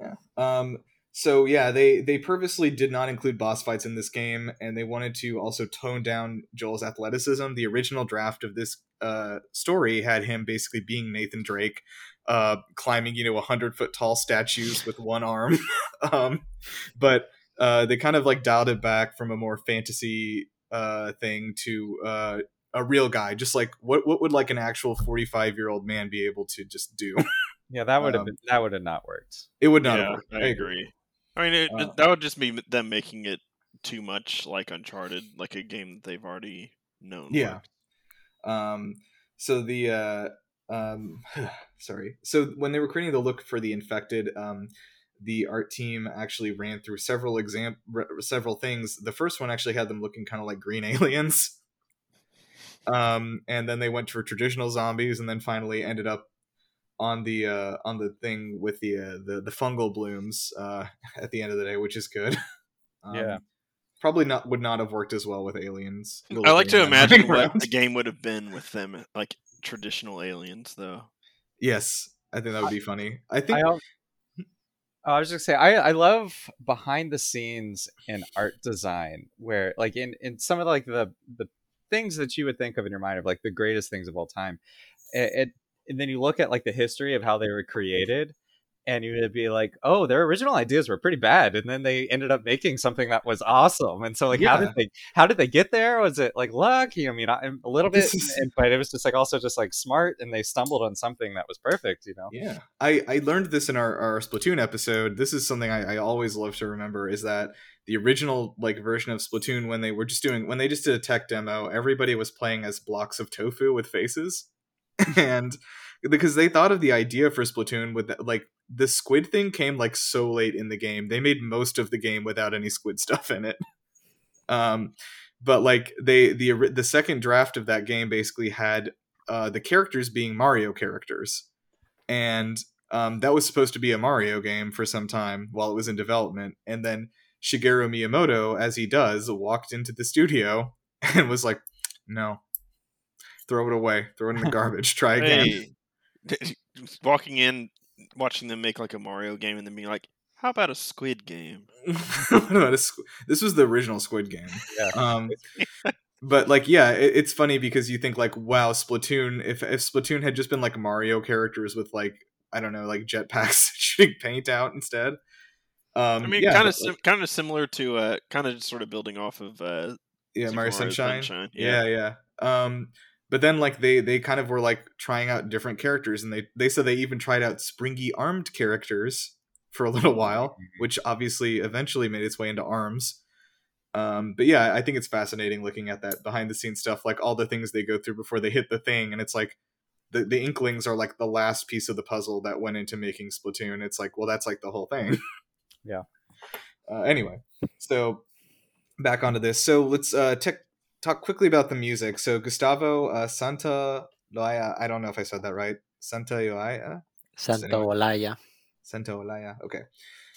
Yeah. Um, so yeah, they they purposely did not include boss fights in this game, and they wanted to also tone down Joel's athleticism. The original draft of this uh, story had him basically being Nathan Drake, uh, climbing, you know, a hundred foot tall statues with one arm. <laughs> um, but uh, they kind of like dialed it back from a more fantasy uh, thing to uh, a real guy. Just like what what would like an actual forty five year old man be able to just do? <laughs> Yeah, that would have Um, been that would have not worked. it would not. yeah, have worked. I agree. I mean, it, Uh, that would just be them making it too much like Uncharted, like a game that they've already known. Yeah. worked. Um, so the uh, um, <sighs> sorry. So when they were creating the look for the infected, um, the art team actually ran through several exam r- several things. The first one actually had them looking kind of like green <laughs> aliens. Um, and then they went for traditional zombies, and then finally ended up on the uh, on the thing with the uh, the the fungal blooms uh, <laughs> at the end of the day, which is good. <laughs> Um, Yeah. Probably not would not have worked as well with aliens. I like to Little green men imagine <laughs> what around. the game would have been with them, like traditional aliens, though. Yes, I think that would be funny. I think I, al- Oh, I was just gonna say I I love behind the scenes in art design where like in in some of like the the things that you would think of in your mind of like the greatest things of all time, it, it and then you look at like the history of how they were created. And you would be like, "Oh, their original ideas were pretty bad, and then they ended up making something that was awesome." And so, like, how did they? How did they get there? Was it like luck? I mean, I- a little bit, <laughs> and- but it was just like also just like smart, and they stumbled on something that was perfect. You know? Yeah, I I learned this in our our Splatoon episode. This is something I, I always love to remember is that the original like version of Splatoon when they were just doing when they just did a tech demo, everybody was playing as blocks of tofu with faces, <laughs> and because they thought of the idea for Splatoon with like the squid thing came like so late in the game. They made most of the game without any squid <laughs> stuff in it. Um, but like they the the second draft of that game basically had uh, the characters being Mario characters and um, that was supposed to be a Mario game for some time while it was in development. And then Shigeru Miyamoto, as he does, walked into the studio <laughs> and was like, "No, throw it away, throw it in the <laughs> garbage, try again." <laughs> Hey, walking in, watching them make like a Mario game, and then being like, "How about a Squid game?" What about a squ- this was the original Squid Game. Yeah. Um, but like, yeah, it, it's funny because you think like, wow, Splatoon. If if Splatoon had just been like Mario characters with like I don't know, like jetpacks shooting paint out instead. Um, I mean, yeah, kind of sim- kind of similar to uh, kind of sort of building off of uh, yeah, Mario Sunshine. Sunshine, Yeah. yeah, Um, but then like they they kind of were like trying out different characters, and they they said they even tried out springy armed characters for a little while, which obviously eventually made its way into arms. Um, but yeah, I think it's fascinating looking at that behind the scenes stuff, like all the things they go through before they hit the thing, and it's like the the Inklings are like the last piece of the puzzle that went into making Splatoon. It's like, well, that's like the whole thing. Yeah. Uh, anyway, so back onto this. So let's uh, tech talk quickly about the music. So Gustavo uh, Santa Loaya, I don't know if I said that right. Santa Loaya, Santa. Olaya. Santa Olaya, okay.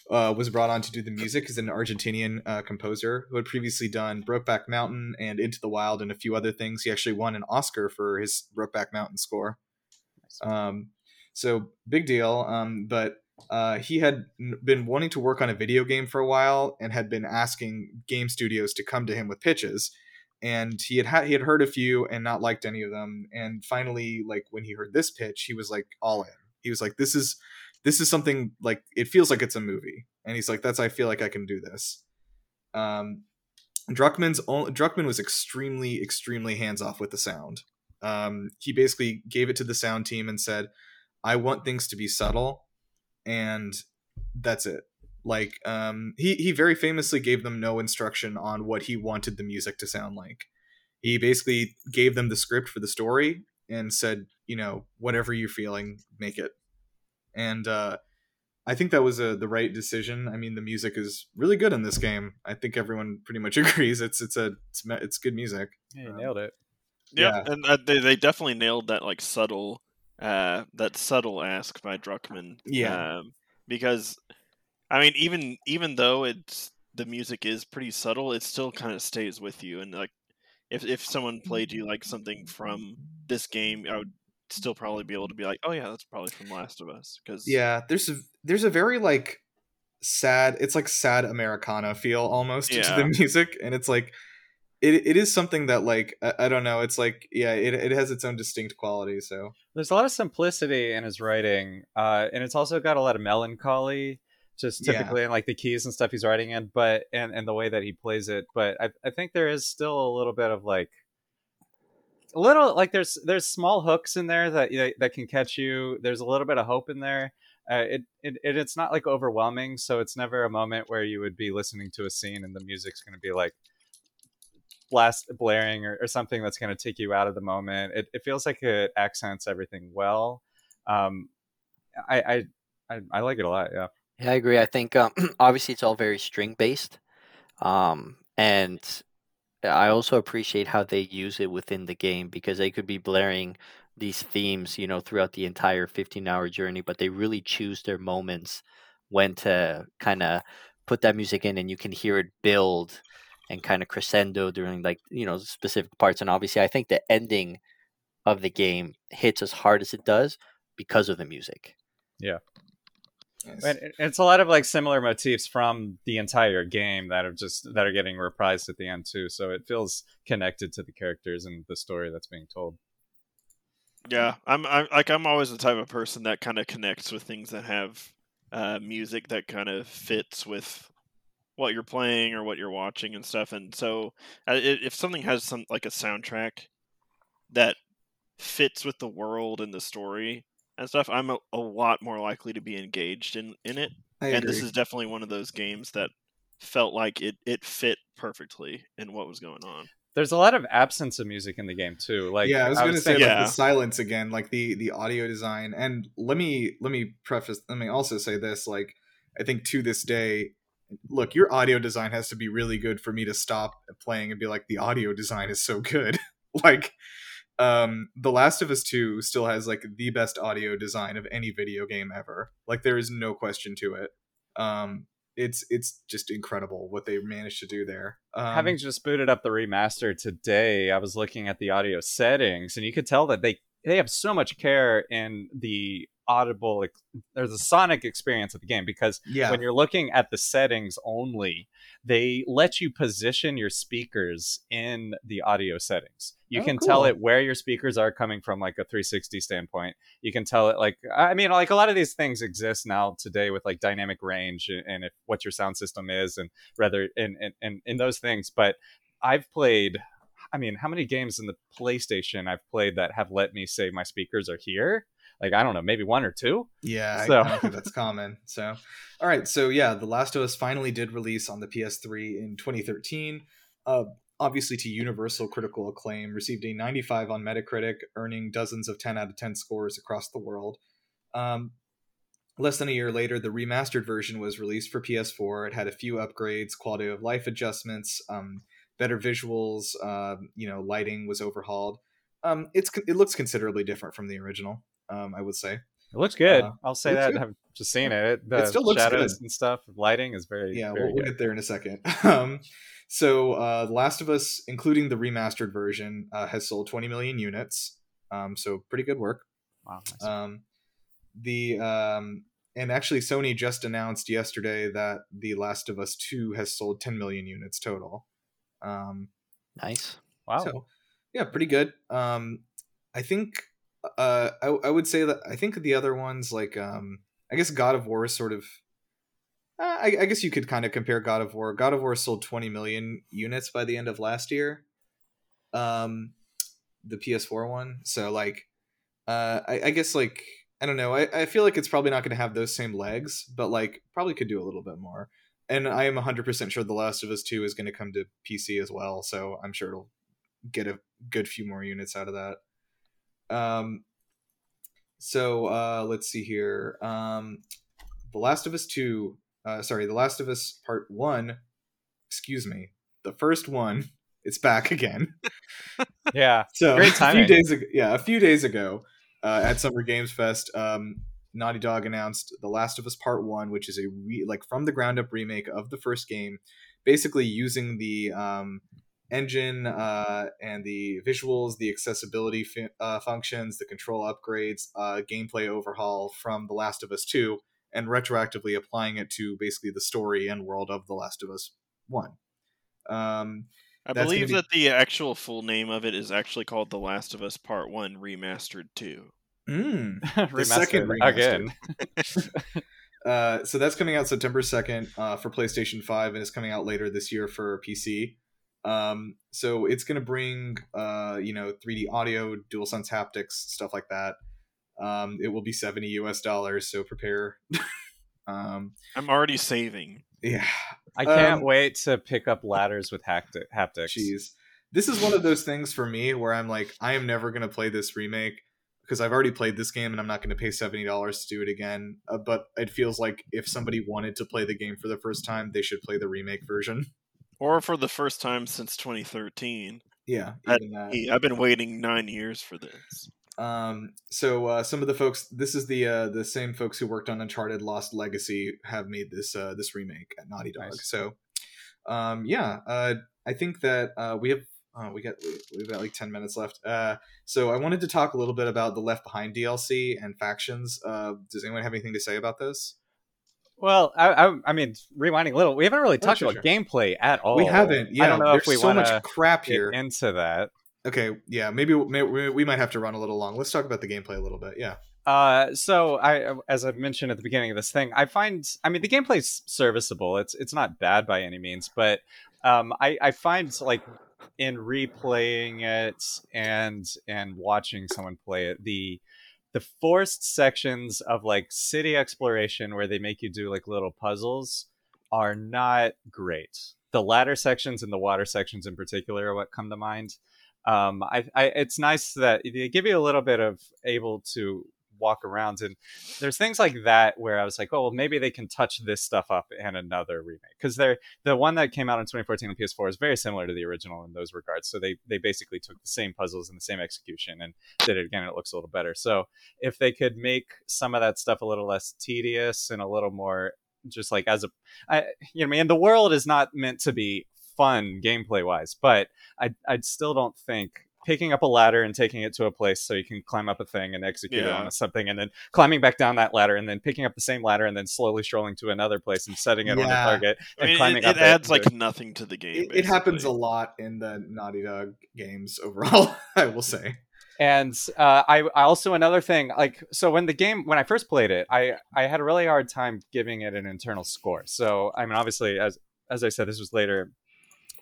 Uh, was brought on to do the music. He's an Argentinian uh, composer who had previously done Brokeback Mountain and Into the Wild and a few other things. He actually won an Oscar for his Brokeback Mountain score. Um, so big deal. Um, but uh, he had been wanting to work on a video game for a while and had been asking game studios to come to him with pitches. And he had ha- he had heard a few and not liked any of them. And finally, like when he heard this pitch, he was like all in. He was like, "This is this is something like it feels like it's a movie." And he's like, "That's I feel like I can do this." Um, Druckmann's o- Druckmann was extremely extremely hands off with the sound. Um, he basically gave it to the sound team and said, "I want things to be subtle." And that's it. Like um he he very famously gave them no instruction on what he wanted the music to sound like. He basically gave them the script for the story and said you know whatever you're feeling make it. And uh i think that was a the right decision. I mean the music is really good in this game. I think everyone pretty much <laughs> agrees it's it's a it's, it's good music. Yeah, you Um, nailed it. Yeah, and uh, they they definitely nailed that like subtle, uh, that subtle ask by Druckmann. Yeah. um, because I mean, even even though it's the music is pretty subtle, it still kind of stays with you. And like, if if someone played you like something from this game, I would still probably be able to be like, oh yeah, that's probably from Last of Us. Because yeah there's a there's a very like sad it's like sad americana feel almost <laughs> to the music and it's like it, it is something that like I, I don't know. It's like yeah, it it has its own distinct quality. So There's a lot of simplicity in his writing, uh, and it's also got a lot of melancholy, just Yeah. typically in like the keys and stuff he's writing in, but and and the way that he plays it. But I I think there is still a little bit of like a little like there's there's small hooks in there that that, that can catch you. There's a little bit of hope in there. Uh, it, it it it's not like overwhelming, so it's never a moment where you would be listening to a scene and the music's going to be like blast blaring or, or something that's going to take you out of the moment. It, it feels like it accents everything well. Um, I, I I I like it a lot. Yeah. Yeah, I agree. I think um, <clears throat> obviously it's all very string based, um, and I also appreciate how they use it within the game because they could be blaring these themes, you know, throughout the entire 15 hour journey, but they really choose their moments when to kind of put that music in, and you can hear it build and kind of crescendo during like you know specific parts. And obviously, I think the ending of the game hits as hard as it does because of the music. yes. And it's a lot of like similar motifs from the entire game that are just that are getting reprised at the end too. So it feels connected to the characters and the story that's being told. Yeah, I'm, I'm like I'm always the type of person that kind of connects with things that have uh, music that kind of fits with what you're playing or what you're watching and stuff. And so, uh, if something has some like a soundtrack that fits with the world and the story and stuff, I'm a, a lot more likely to be engaged in in it. I and agree. this is definitely one of those games that felt like it it fit perfectly in what was going on. There's a lot of absence of music in the game too. Like yeah, I was gonna say thinking- like Yeah. the silence again, like the the audio design. And let me let me preface. Let me also say this. Like, I think to this day, look, your audio design has to be really good for me to stop playing and be like, the audio design is so good. <laughs> like, um, The Last of Us Two still has like the best audio design of any video game ever. Like, there is no question to it. Um, it's it's just incredible what they managed to do there. Um, having just booted up the remaster today, I was looking at the audio settings, and you could tell that they they have so much care in the audible. There's a sonic experience of the game because yeah, when you're looking at the settings only, they let you position your speakers in the audio settings. You Oh, can tell it where your speakers are coming from, like a 360 standpoint. You can tell it, like, I mean, like a lot of these things exist now today with like dynamic range and, and if what your sound system is, and rather in, in, in, in those things. But I've played, I mean, how many games in the PlayStation I've played that have let me say my speakers are here? Like, I don't know, maybe one or two. Yeah, I- So- I don't think that's common. So, all right. So, yeah, The Last of Us finally did release on the PS3 in 2013. Uh, obviously, to universal critical acclaim, received a 95 on Metacritic, earning dozens of 10 out of 10 scores across the world. Um, less than a year later, the remastered version was released for PS4. It had a few upgrades, quality of life adjustments, um, better visuals. Um, you know, lighting was overhauled. Um, it's it looks considerably different from the original. Um, I would say. It looks good. Uh, I'll say that. I've just seen it. The still looks shadows good. and stuff, lighting is very, yeah very we'll, we'll good. get there in a second <laughs> um, so uh, the last of us including the remastered version uh, has sold 20 million units um, so pretty good work Wow, nice. um, the um, and actually sony just announced yesterday that the last of us 2 has sold 10 million units total um, Nice. wow. so yeah pretty good um, i think uh, I, I would say that i think the other ones like um, i guess god of war is sort of uh, I, I guess you could kind of compare God of War. God of War sold 20 million units by the end of last year. Um, the PS4 one. So like, uh, I, I guess like I don't know. I, I feel like it's probably not going to have those same legs, but like probably could do a little bit more. And I am 100% sure The Last of Us 2 is going to come to PC as well, so I'm sure it'll get a good few more units out of that. Um, so uh, let's see here. Um, the Last of Us 2, uh, sorry, The Last of Us Part 1, excuse me, the first one, it's back again. <laughs> Yeah. So Great a timing. few days ago, yeah, a few days ago uh, at Summer Games Fest, um, Naughty Dog announced The Last of Us Part One, which is a re- like from the ground up remake of the first game, basically using the um, engine uh, and the visuals, the accessibility fu- uh, functions, the control upgrades, uh, gameplay overhaul from The Last of Us Two, and retroactively applying it to basically the story and world of The Last of Us One. Um, I believe be- that the actual full name of it is actually called The Last of Us Part One Remastered Two. <laughs> Mm. Remastered second remaster. again. <laughs> Uh, so that's coming out September 2nd uh, for PlayStation 5 and it's coming out later this year for PC. Um, so it's going to bring, uh, you know, 3D audio, DualSense haptics, stuff like that. Um, it will be 70 US dollars, so prepare. <laughs> um, I'm already saving. yeah, I can't Um, wait to pick up ladders with hapti- haptics. jeez. This is one of those things for me where I'm like, I am never going to play this remake because I've already played this game and I'm not going to pay $70 to do it again. Uh, but it feels like if somebody wanted to play the game for the first time, they should play the remake version. Or for the first time since 2013. Yeah, I- even that. Hey, I've been waiting nine years for this. Um, so uh, some of the folks, this is the uh, the same folks who worked on Uncharted Lost Legacy have made this uh, this remake at Naughty Dog. Nice. So, um, yeah, uh, I think that uh, we have uh, we got we've got like ten minutes left. Uh, so I wanted to talk a little bit about the Left Behind DLC and factions. Uh, does anyone have anything to say about this? Well, I, I, I mean, rewinding a little, we haven't really Oh, talked sure, about sure. gameplay at all. we haven't. Yeah, I don't know there's if we so want much to crap get here. into that. Okay, yeah, maybe, maybe we might have to run a little long. Let's talk about the gameplay a little bit. Yeah. Uh, so I, as I mentioned at the beginning of this thing, I find, I mean, the gameplay's serviceable. It's it's not bad by any means, but um, I I find like in replaying it and and watching someone play it, the the forced sections of like city exploration where they make you do like little puzzles are not great. The ladder sections and the water sections in particular are what come to mind. Um, I, I, it's nice that they give you a little bit of able to walk around and there's things like that where I was like, oh, well, maybe they can touch this stuff up in another remake because they're the one that came out in 2014 on PS4 is very similar to the original in those regards. So they they basically took the same puzzles and the same execution and did it again. And it looks a little better. So if they could make some of that stuff a little less tedious and a little more just like as a, I, you know, man, the world is not meant to be fun gameplay wise, but I I still don't think picking up a ladder and taking it to a place so you can climb up a thing and execute it on something and then climbing back down that ladder and then picking up the same ladder and then slowly strolling to another place and setting it on the Yeah. target I mean, climbing it, up it adds and like nothing to the game. It, it happens a lot in the Naughty Dog games overall, <laughs> I will say. and uh, I, I also another thing like so when the game when I first played it I I had a really hard time giving it an internal score so I mean obviously as as I said this was later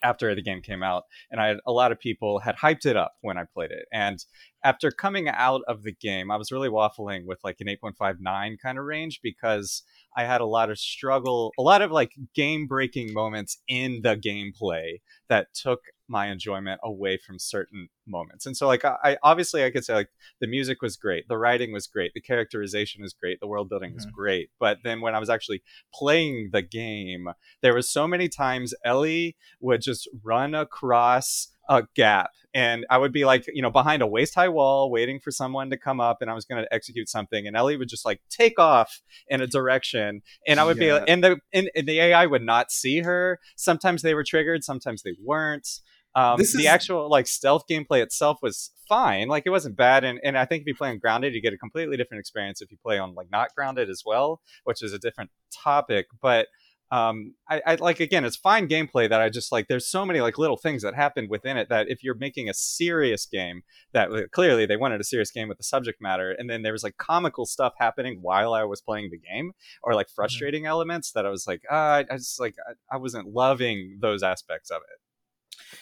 after the game came out and I had a lot of people had hyped it up when I played it. And after coming out of the game I was really waffling with like an 8.59 kind of range because I had a lot of struggle a lot of like game breaking moments in the gameplay that took my enjoyment away from certain moments. And so like I, I obviously I could say like the music was great, the writing was great, the characterization was great, the world building was Mhm. great. But then when I was actually playing the game, there was so many times Ellie would just run across a gap and I would be like, you know, behind a waist high wall waiting for someone to come up and I was going to execute something and Ellie would just like take off in a direction and I would Yeah. be and the and, and the AI would not see her. Sometimes they were triggered, sometimes they weren't. Um, the is- actual like stealth gameplay itself was fine. Like it wasn't bad, and, and I think if you play on grounded, you get a completely different experience if you play on like not grounded as well, which is a different topic. But um, I, I like again, it's fine gameplay that I just like. There's so many like little things that happen within it that if you're making a serious game, that uh, clearly they wanted a serious game with the subject matter, and then there was like comical stuff happening while I was playing the game, or like frustrating elements that I was like, ah, I, I just like I, I wasn't loving those aspects of it.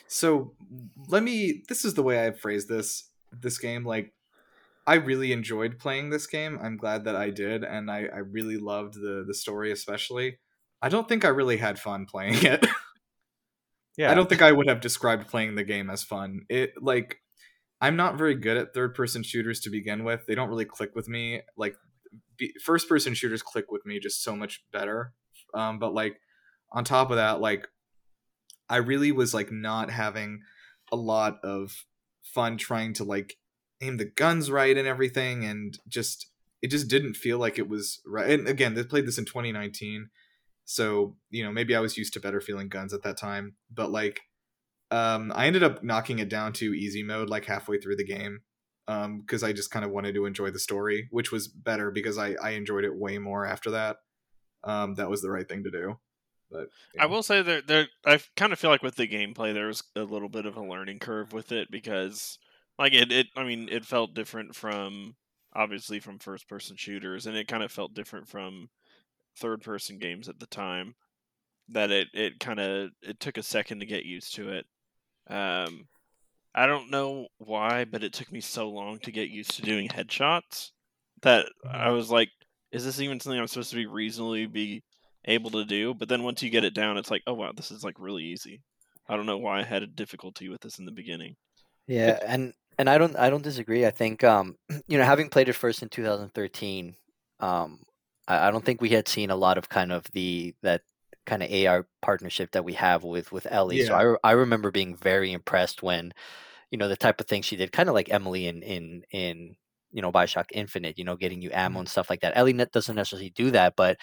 So let me. This is the way I phrase this. This game, like, I really enjoyed playing this game. I'm glad that I did, and I, I really loved the the story, especially. I don't think I really had fun playing it. <laughs> Yeah, I don't think I would have described playing the game as fun. It like I'm not very good at third person shooters to begin with. They don't really click with me. Like be, first person shooters click with me just so much better. Um, but like on top of that, like I really was like not having a lot of fun trying to like aim the guns right and everything, and just it just didn't feel like it was right. And again, they played this in 2019 so you know maybe i was used to better feeling guns at that time but like um i ended up knocking it down to easy mode like halfway through the game um because i just kind of wanted to enjoy the story which was better because i i enjoyed it way more after that um that was the right thing to do But I will say that there, I kind of feel like with the gameplay, there was a little bit of a learning curve with it because, like it, it, I mean, it felt different from obviously from first person shooters, and it kind of felt different from third person games at the time. That it, it kind of it took a second to get used to it. Um, I don't know why, but it took me so long to get used to doing headshots that I was like, is this even something I'm supposed to be reasonably be able to do? But then once you get it down, it's like, oh wow, this is like really easy. I don't know why I had a difficulty with this in the beginning. Yeah, and and I don't I don't disagree. I think um <clears throat> you know having played it first in 2013, um I, I don't think we had seen a lot of kind of the that kind of AR partnership that we have with with Ellie. So I re- I remember being very impressed when you know the type of thing she did, kind of like Emily in in in you know Bioshock Infinite. You know, getting you ammo and stuff like that. Ellie doesn't necessarily do that, but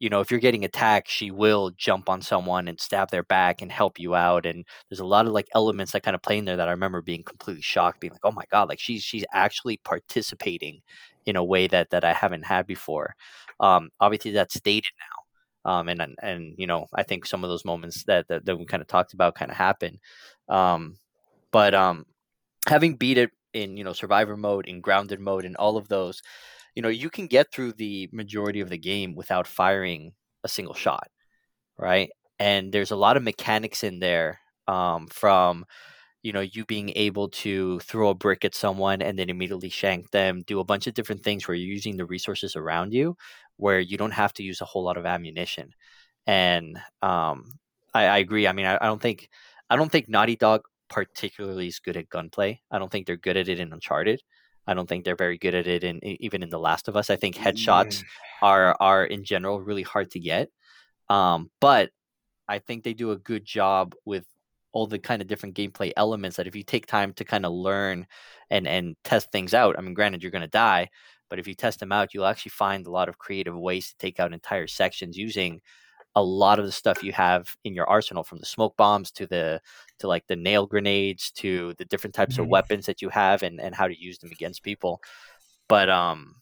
you know if you're getting attacked, she will jump on someone and stab their back and help you out. And there's a lot of like elements that kind of play in there that I remember being completely shocked, being like, oh my god, like she's she's actually participating in a way that that I haven't had before. Um, obviously that's dated now um, and and- you know I think some of those moments that that, that we kind of talked about kind of happen, um, but um, having beat it in you know survivor mode, in grounded mode, and all of those, you know you can get through the majority of the game without firing a single shot, right? And there's a lot of mechanics in there um, from you know you being able to throw a brick at someone and then immediately shank them do a bunch of different things where you're using the resources around you where you don't have to use a whole lot of ammunition. And um, I, I agree i mean I, I don't think i don't think naughty dog particularly is good at gunplay. I don't think they're good at it in uncharted i don't think they're very good at it in e- even in the last of us. I think headshots are are in general really hard to get um, but i think they do a good job with all the kind of different gameplay elements that if you take time to kind of learn and and test things out i mean granted you're going to die but if you test them out you'll actually find a lot of creative ways to take out entire sections using a lot of the stuff you have in your arsenal from the smoke bombs to the to like the nail grenades to the different types of Mhm. weapons that you have and and how to use them against people but um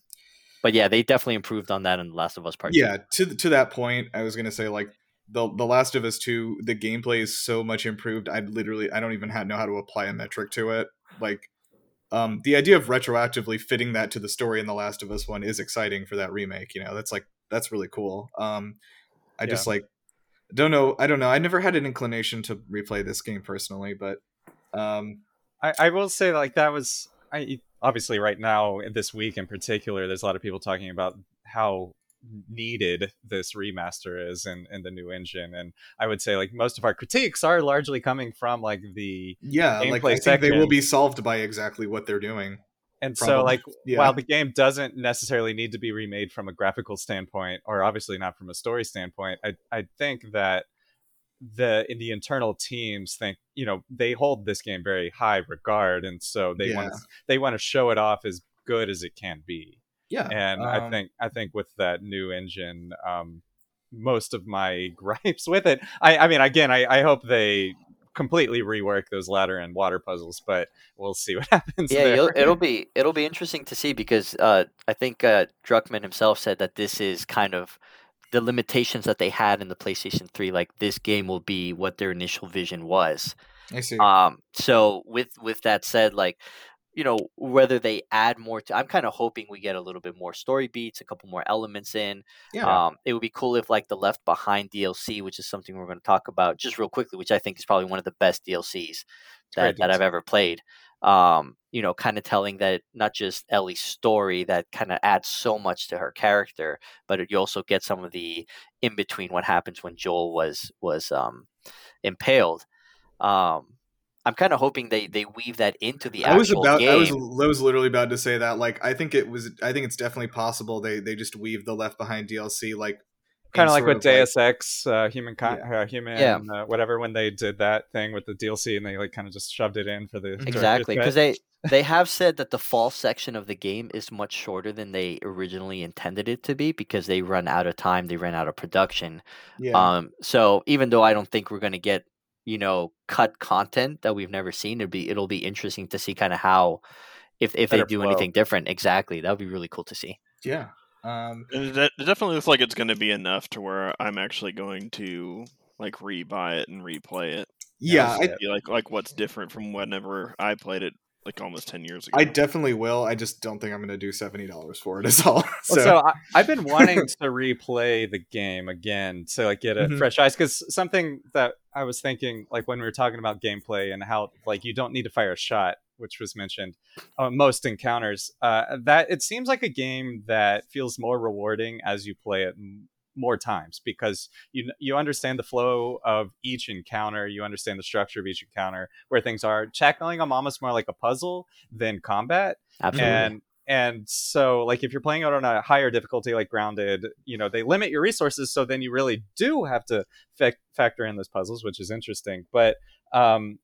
but yeah they definitely improved on that in the last of us part two. yeah to to that point i was gonna say like the the last of us 2 the gameplay is so much improved i literally i don't even know how to apply a metric to it like um the idea of retroactively fitting that to the story in the last of us one is exciting for that remake you know that's like that's really cool um i just like don't know i don't know. I never had an inclination to replay this game personally but um I, I will say like that was I obviously right now this week in particular, there's a lot of people talking about how needed this remaster is in, in the new engine. And I would say like most of our critiques are largely coming from like the yeah like i think they will be solved by exactly what they're doing and so like <laughs> yeah. while the game doesn't necessarily need to be remade from a graphical standpoint or obviously not from a story standpoint i i think that the in the internal teams think you know they hold this game very high regard and so they want Yeah. they want to show it off as good as it can be. Yeah and i um, think i think with that new engine um most of my <laughs> gripes with it i i mean again i i hope they completely rework those ladder and water puzzles but we'll see what <laughs> happens yeah there. it'll be it'll be interesting to see because uh, i think uh, druckmann himself said that this is kind of the limitations that they had in the playstation 3 like this game will be what their initial vision was i see um so with with that said like you know whether they add more to i'm kind of hoping we get a little bit more story beats a couple more elements in yeah um, it would be cool if like the Left Behind DLC, which is something we're going to talk about just real quickly, which I think is probably one of the best DLCs that, great that I've ever played. Um, you know, kind of telling that not just Ellie's story that kind of adds so much to her character, but you also get some of the in between what happens when Joel was was um, impaled. Um, I'm kind of hoping they they weave that into the I was actual about. game. I was. I was literally about to say that. Like, I think it was. I think it's definitely possible they they just weave the Left Behind DLC like kind of like with of, Deus Ex, uh, human, con- uh, human, Yeah. uh, whatever. When they did that thing with the DLC, and they like kind of just shoved it in for the Exactly, because they they have said that the fall section of the game is much shorter than they originally intended it to be because they run out of time, they ran out of production. Yeah. Um, so even though I don't think we're going to get you know cut content that we've never seen, it'll be it'll be interesting to see kind of how if if they do flow. anything different. Exactly, that would be really cool to see. yeah. Um, It, de- it definitely looks like it's going to be enough to where I'm actually going to like re-buy it and replay it. yeah, I, like like what's different from whenever I played it like almost ten years ago. I definitely will. I just don't think I'm going to do seventy dollars for it. Is all. <laughs> So, Well, so I, I've been <laughs> wanting to replay the game again to like get a Mhm. fresh eyes because something that I was thinking like when we were talking about gameplay and how like you don't need to fire a shot, which was mentioned uh, most encounters. Uh, that it seems like a game that feels more rewarding as you play it m- more times because you you understand the flow of each encounter, you understand the structure of each encounter, where things are. Tackling them almost more like a puzzle than combat Absolutely. and and so like if you're playing it on a higher difficulty like grounded you know they limit your resources so then you really do have to fac- factor in those puzzles which is interesting but um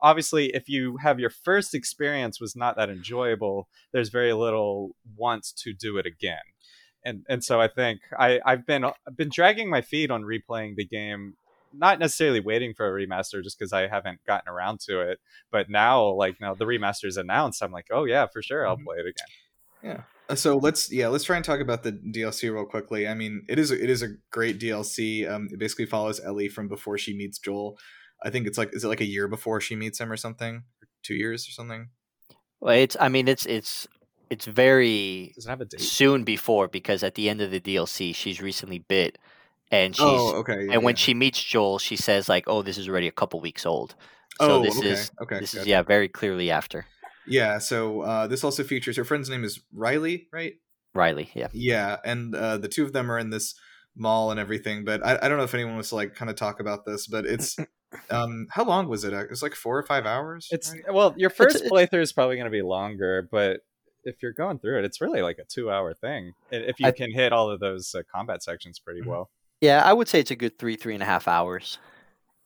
obviously if you have your first experience was not that enjoyable there's very little want to do it again and and so i think i i've been i've been dragging my feet on replaying the game not necessarily waiting for a remaster just because I haven't gotten around to it. But now, like now the remaster is announced, I'm like, oh yeah, for sure, I'll Mhm. play it again. Yeah. so let's yeah let's try and talk about the DLC real quickly. I mean, it is a, it is a great DLC. Um, it basically follows Ellie from before she meets Joel. I think it's like is it like a year before she meets him or something, or two years or something. well, it's. I mean, it's it's it's very Does it have a date? soon before because at the end of the DLC, she's recently bit, and she's oh, okay. yeah, and when yeah. she meets Joel, she says like, "Oh, this is already a couple weeks old." So oh, this okay, is okay. this is gotcha. yeah very clearly after yeah. So uh, this also features her friend's name is Riley, right? Riley. Yeah. Yeah, and uh, the two of them are in this mall and everything. But I, I don't know if anyone wants to like kind of talk about this, but it's <laughs> um how long was it? It was like four or five hours. It's right? well, your first it's- playthrough is probably going to be longer, but if you're going through it, it's really like a two-hour thing. If you I- can hit all of those uh, combat sections pretty Mhm. well. Yeah, I would say it's a good three three and a half hours,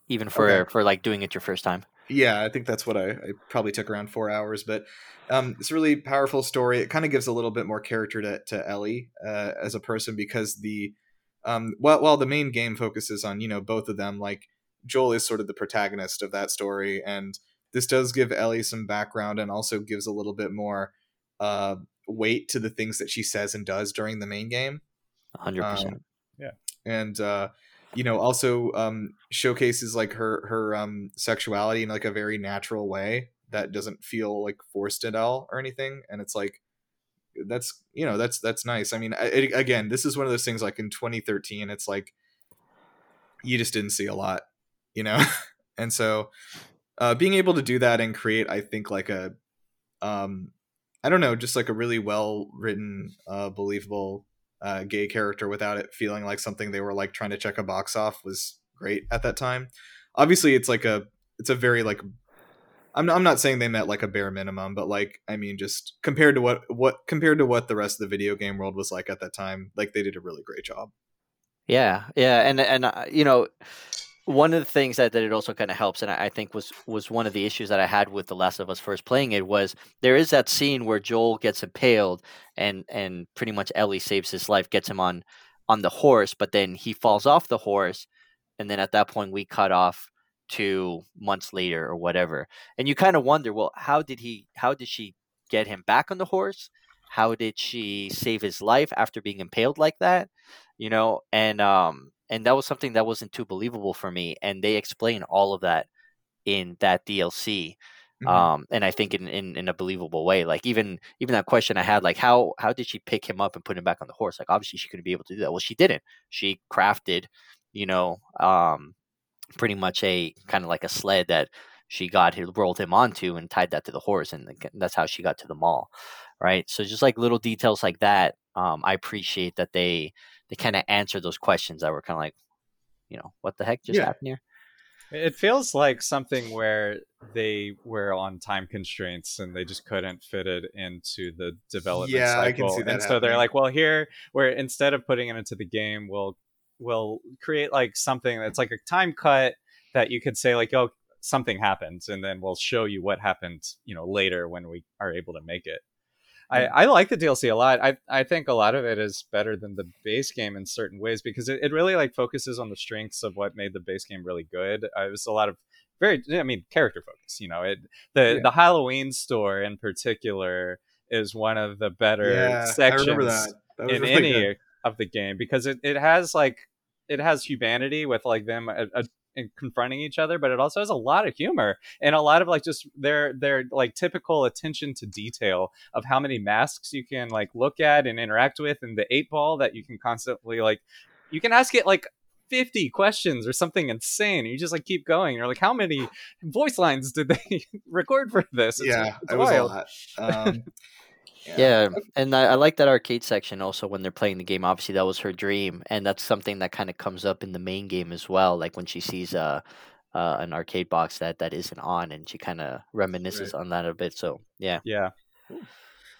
even for Okay. for like doing it your first time. yeah, I think that's what I, I probably took around four hours. But um, it's a really powerful story. It kind of gives a little bit more character to, to Ellie uh, as a person because the um, while while the main game focuses on you know both of them, like Joel is sort of the protagonist of that story, and this does give Ellie some background and also gives a little bit more uh, weight to the things that she says and does during the main game. Hundred percent. Um, and uh you know also um showcases like her her um sexuality in like a very natural way that doesn't feel like forced at all or anything. And it's like that's you know that's that's nice. I mean it, again this is one of those things like in 2013 it's like you just didn't see a lot you know? <laughs> And so uh being able to do that and create i think like a um i don't know just like a really well written uh believable uh, gay character without it feeling like something they were like trying to check a box off was great at that time. Obviously, it's like a it's a very like I'm I'm not saying they met like a bare minimum, but like I mean, just compared to what what compared to what the rest of the video game world was like at that time, like they did a really great job. Yeah, yeah, and and uh, you know, one of the things that, that it also kind of helps, and I, I think was was one of the issues that I had with The Last of Us first playing it was there is that scene where Joel gets impaled, and and pretty much Ellie saves his life, gets him on on the horse, but then he falls off the horse, and then at that point we cut off to months later or whatever, and you kind of wonder, well, how did he, how did she get him back on the horse? How did she save his life after being impaled like that? You know, and um, and that was something that wasn't too believable for me and they explain all of that in that dlc Mhm. um and i think in, in in a believable way like even even that question i had like how how did she pick him up and put him back on the horse? Like obviously she couldn't be able to do that. Well she didn't. She crafted you know um pretty much a kind of like a sled that she got him rolled him onto and tied that to the horse and that's how she got to the mall right? So just like little details like that um i appreciate that they they kind of answer those questions that were kind of like you know what the heck just Yeah. happened here It feels like something where they were on time constraints and they just couldn't fit it into the development Yeah, I can see that and so they're like, well, here, where instead of putting it into the game, we'll we'll create like something that's like a time cut that you could say like, oh, something happened, and then we'll show you what happened, you know, later when we are able to make it. I. I like the DLC a lot. I, I think a lot of it is better than the base game in certain ways because it, it really like focuses on the strengths of what made the base game really good. Uh, it was a lot of very I mean character focus. You know, it the Yeah. the Halloween store in particular is one of the better Yeah, sections that. That in really any good. of the game because it, it has like it has humanity with like them uh, uh, in confronting each other but it also has a lot of humor and a lot of like just their their like typical attention to detail of how many masks you can like look at and interact with and the eight ball that you can constantly like you can ask it like 50 questions or something insane you just like keep going you're like how many voice lines did they <laughs> record for this It's- yeah, it's it was wild. a lot. Um, Yeah, and I, I like that arcade section also when they're playing the game. Obviously, that was her dream, and that's something that kind of comes up in the main game as well. Like when she sees a uh, an arcade box that that isn't on, and she kind of reminisces on that a bit. So yeah, yeah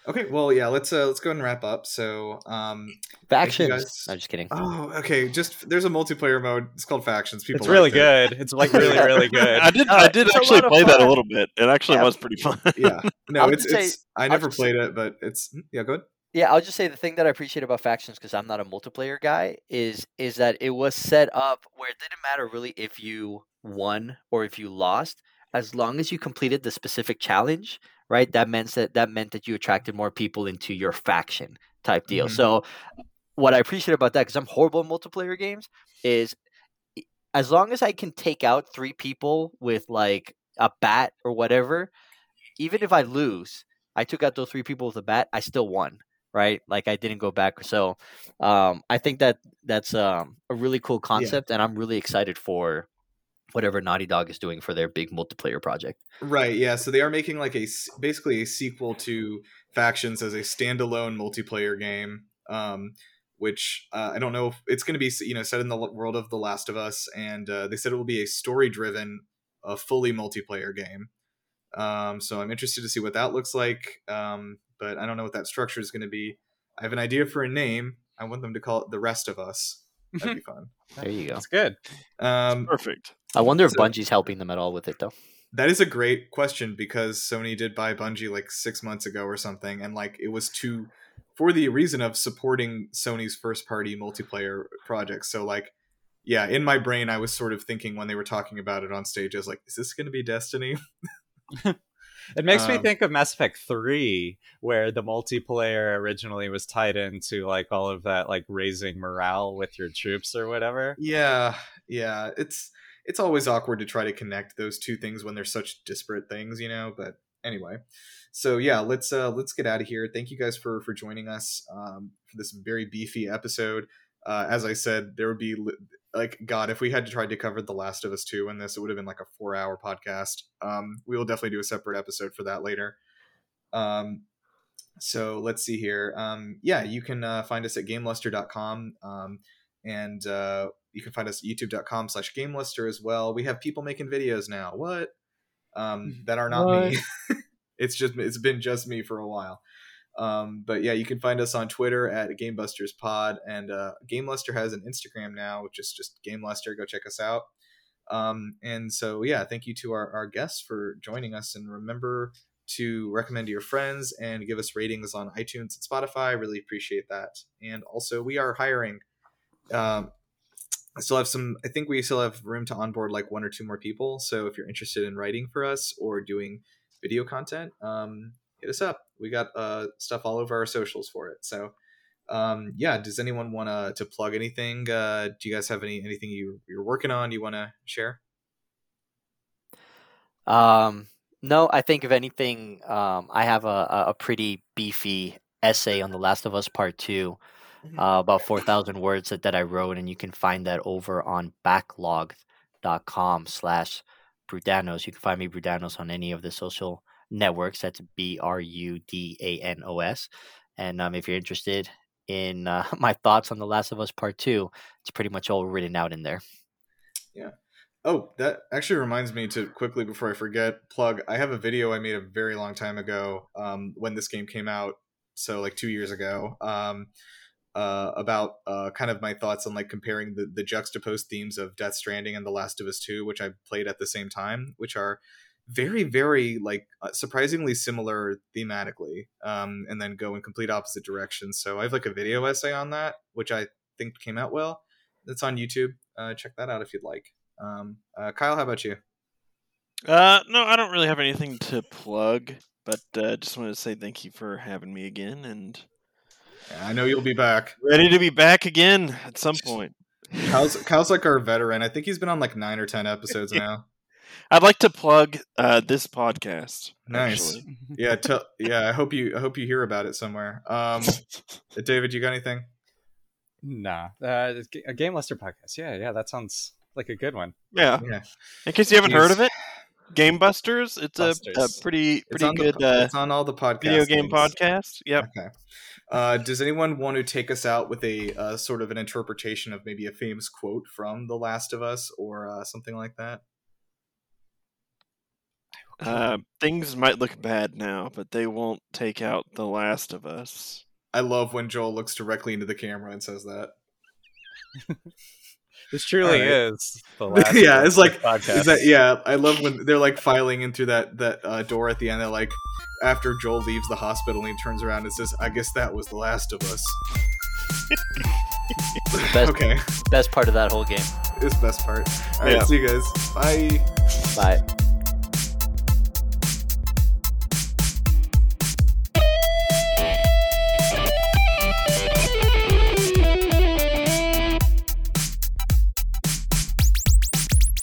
Okay, well, yeah, let's uh, let's go ahead and wrap up. So, um, factions. guys. I'm just kidding. oh, okay, just there's a multiplayer mode. It's called Factions. People, it's really liked it. good it's like really really good <laughs> I did. Uh, I did actually lot of play that a little bit. It actually Yeah. was pretty fun. Yeah, <laughs> no, I'll it's say- it's. I never just say- played it, but it's yeah. Go ahead. Yeah, I'll just say the thing that I appreciate about factions because I'm not a multiplayer guy is is that it was set up where it didn't matter really if you won or if you lost, as long as you completed the specific challenge, right? That meant that that meant that you attracted more people into your faction type deal. Mhm. So, what I appreciate about that because I'm horrible in multiplayer games is as long as I can take out three people with like a bat or whatever, even if I lose, I took out those three people with a bat, I still won, right? Like I didn't go back. So um, I think that that's um, a really cool concept, and I'm really excited for whatever Naughty Dog is doing for their big multiplayer project. Right. Yeah. So they are making like a basically a sequel to Factions as a standalone multiplayer game. Um, which uh, I don't know if it's going to be you know set in the world of The Last of Us, and uh, they said it will be a story driven, uh, fully multiplayer game. Um, so I'm interested to see what that looks like. Um, but I don't know what that structure is going to be. I have an idea for a name. I want them to call it The Rest of Us. That'd be <laughs> fun. There you go. That's good. Um, Perfect. I wonder if So- Bungie's helping them at all with it, though. That is a great question because Sony did buy Bungie like six months ago or something, and like it was to for the reason of supporting Sony's first party multiplayer projects. So like, yeah, in my brain, I was sort of thinking when they were talking about it on stage, I was like, is this going to be Destiny? <laughs> It makes me Um, think of Mass Effect 3, where the multiplayer originally was tied into like all of that like raising morale with your troops or whatever. yeah, yeah. It's it's always awkward to try to connect those two things when they're such disparate things, you know. But anyway, so yeah, let's uh let's get out of here. Thank you guys for for joining us um, for this very beefy episode. Uh, as I said, there would be li- like God if we had to try to cover The Last of Us two in this, it would have been like a four hour podcast. Um, we will definitely do a separate episode for that later. Um, so let's see here. Um, yeah, you can uh, find us at gameluster.com. Um, and uh, you can find us at youtube.com slash gameluster as well. We have people making videos now. What? Um, that are not me. <laughs> it's just it's been just me for a while. Um, but yeah, you can find us on Twitter at Gamebusters Pod, and uh, Gameluster has an Instagram now, which is just Gameluster. Go check us out. Um, and so yeah, thank you to our, our guests for joining us, and remember to recommend to your friends and give us ratings on iTunes and Spotify. Really appreciate that. And also, we are hiring. Um, I still have some. I think we still have room to onboard like one or two more people. So if you're interested in writing for us or doing video content, um, hit us up. We got uh, stuff all over our socials for it. So um, yeah, does anyone want to plug anything? Uh, do you guys have any anything you you're working on? You want to share? Um, no, I think if anything, um, I have a, a- pretty beefy essay on The Last of Us Part 2, Mhm. Uh, about 4,000 words that, that I wrote, and you can find that over on backlog.com slash Brudanos. You can find me Brudanos on any of the social networks. That's B R U D A N O S. And um, if you're interested in uh, <laughs> my thoughts on The Last of Us Part 2, it's pretty much all written out in there. Yeah. Oh, that actually reminds me to quickly before I forget plug. I have a video I made a very long time ago um, when this game came out, so like two years ago, um, uh, about uh, kind of my thoughts on like comparing the the juxtaposed themes of Death Stranding and The Last of Us Two, which I played at the same time, which are very very like uh, surprisingly similar thematically, um, and then go in complete opposite directions. So I have like a video essay on that, which I think came out well. It's on YouTube. Uh, check that out if you'd like. Um, uh, Kyle, how about you? Uh, no, I don't really have anything to plug, but just wanted to say thank you for having me again, and I know you'll be back. Ready to be back again at some point. Kyle's, <laughs> Kyle's like our veteran. I think he's been on like nine or ten episodes now. I'd like to plug uh, this podcast. Nice. actually. Yeah, <laughs> tell, yeah. I hope you I hope you hear about it somewhere. Um, <laughs> David, you got anything? Nah, uh, a Game Luster podcast. Yeah, yeah, that sounds like a good one. Yeah. Yeah, In case you haven't heard of it, Game Busters. It's a, a Busters. pretty it's pretty good the, uh, it's on all the podcast video game things. podcast. Yep. Okay. Uh, does anyone want to take us out with a uh, sort of an interpretation of maybe a famous quote from The Last of Us or uh, something like that? Uh, things might look bad now, but they won't take out The Last of Us. I love when Joel looks directly into the camera and says that. <laughs> This truly Alright. is the <laughs> last. Yeah, it's like- podcast. Is that yeah? I love when they're like filing in through that that uh, door at the end. They're like, after Joel leaves the hospital and he turns around and says, "I guess that was the last of us." Best- <laughs> okay, Best part of that whole game. it's best part. All right, Yeah. see you guys. Bye. Bye.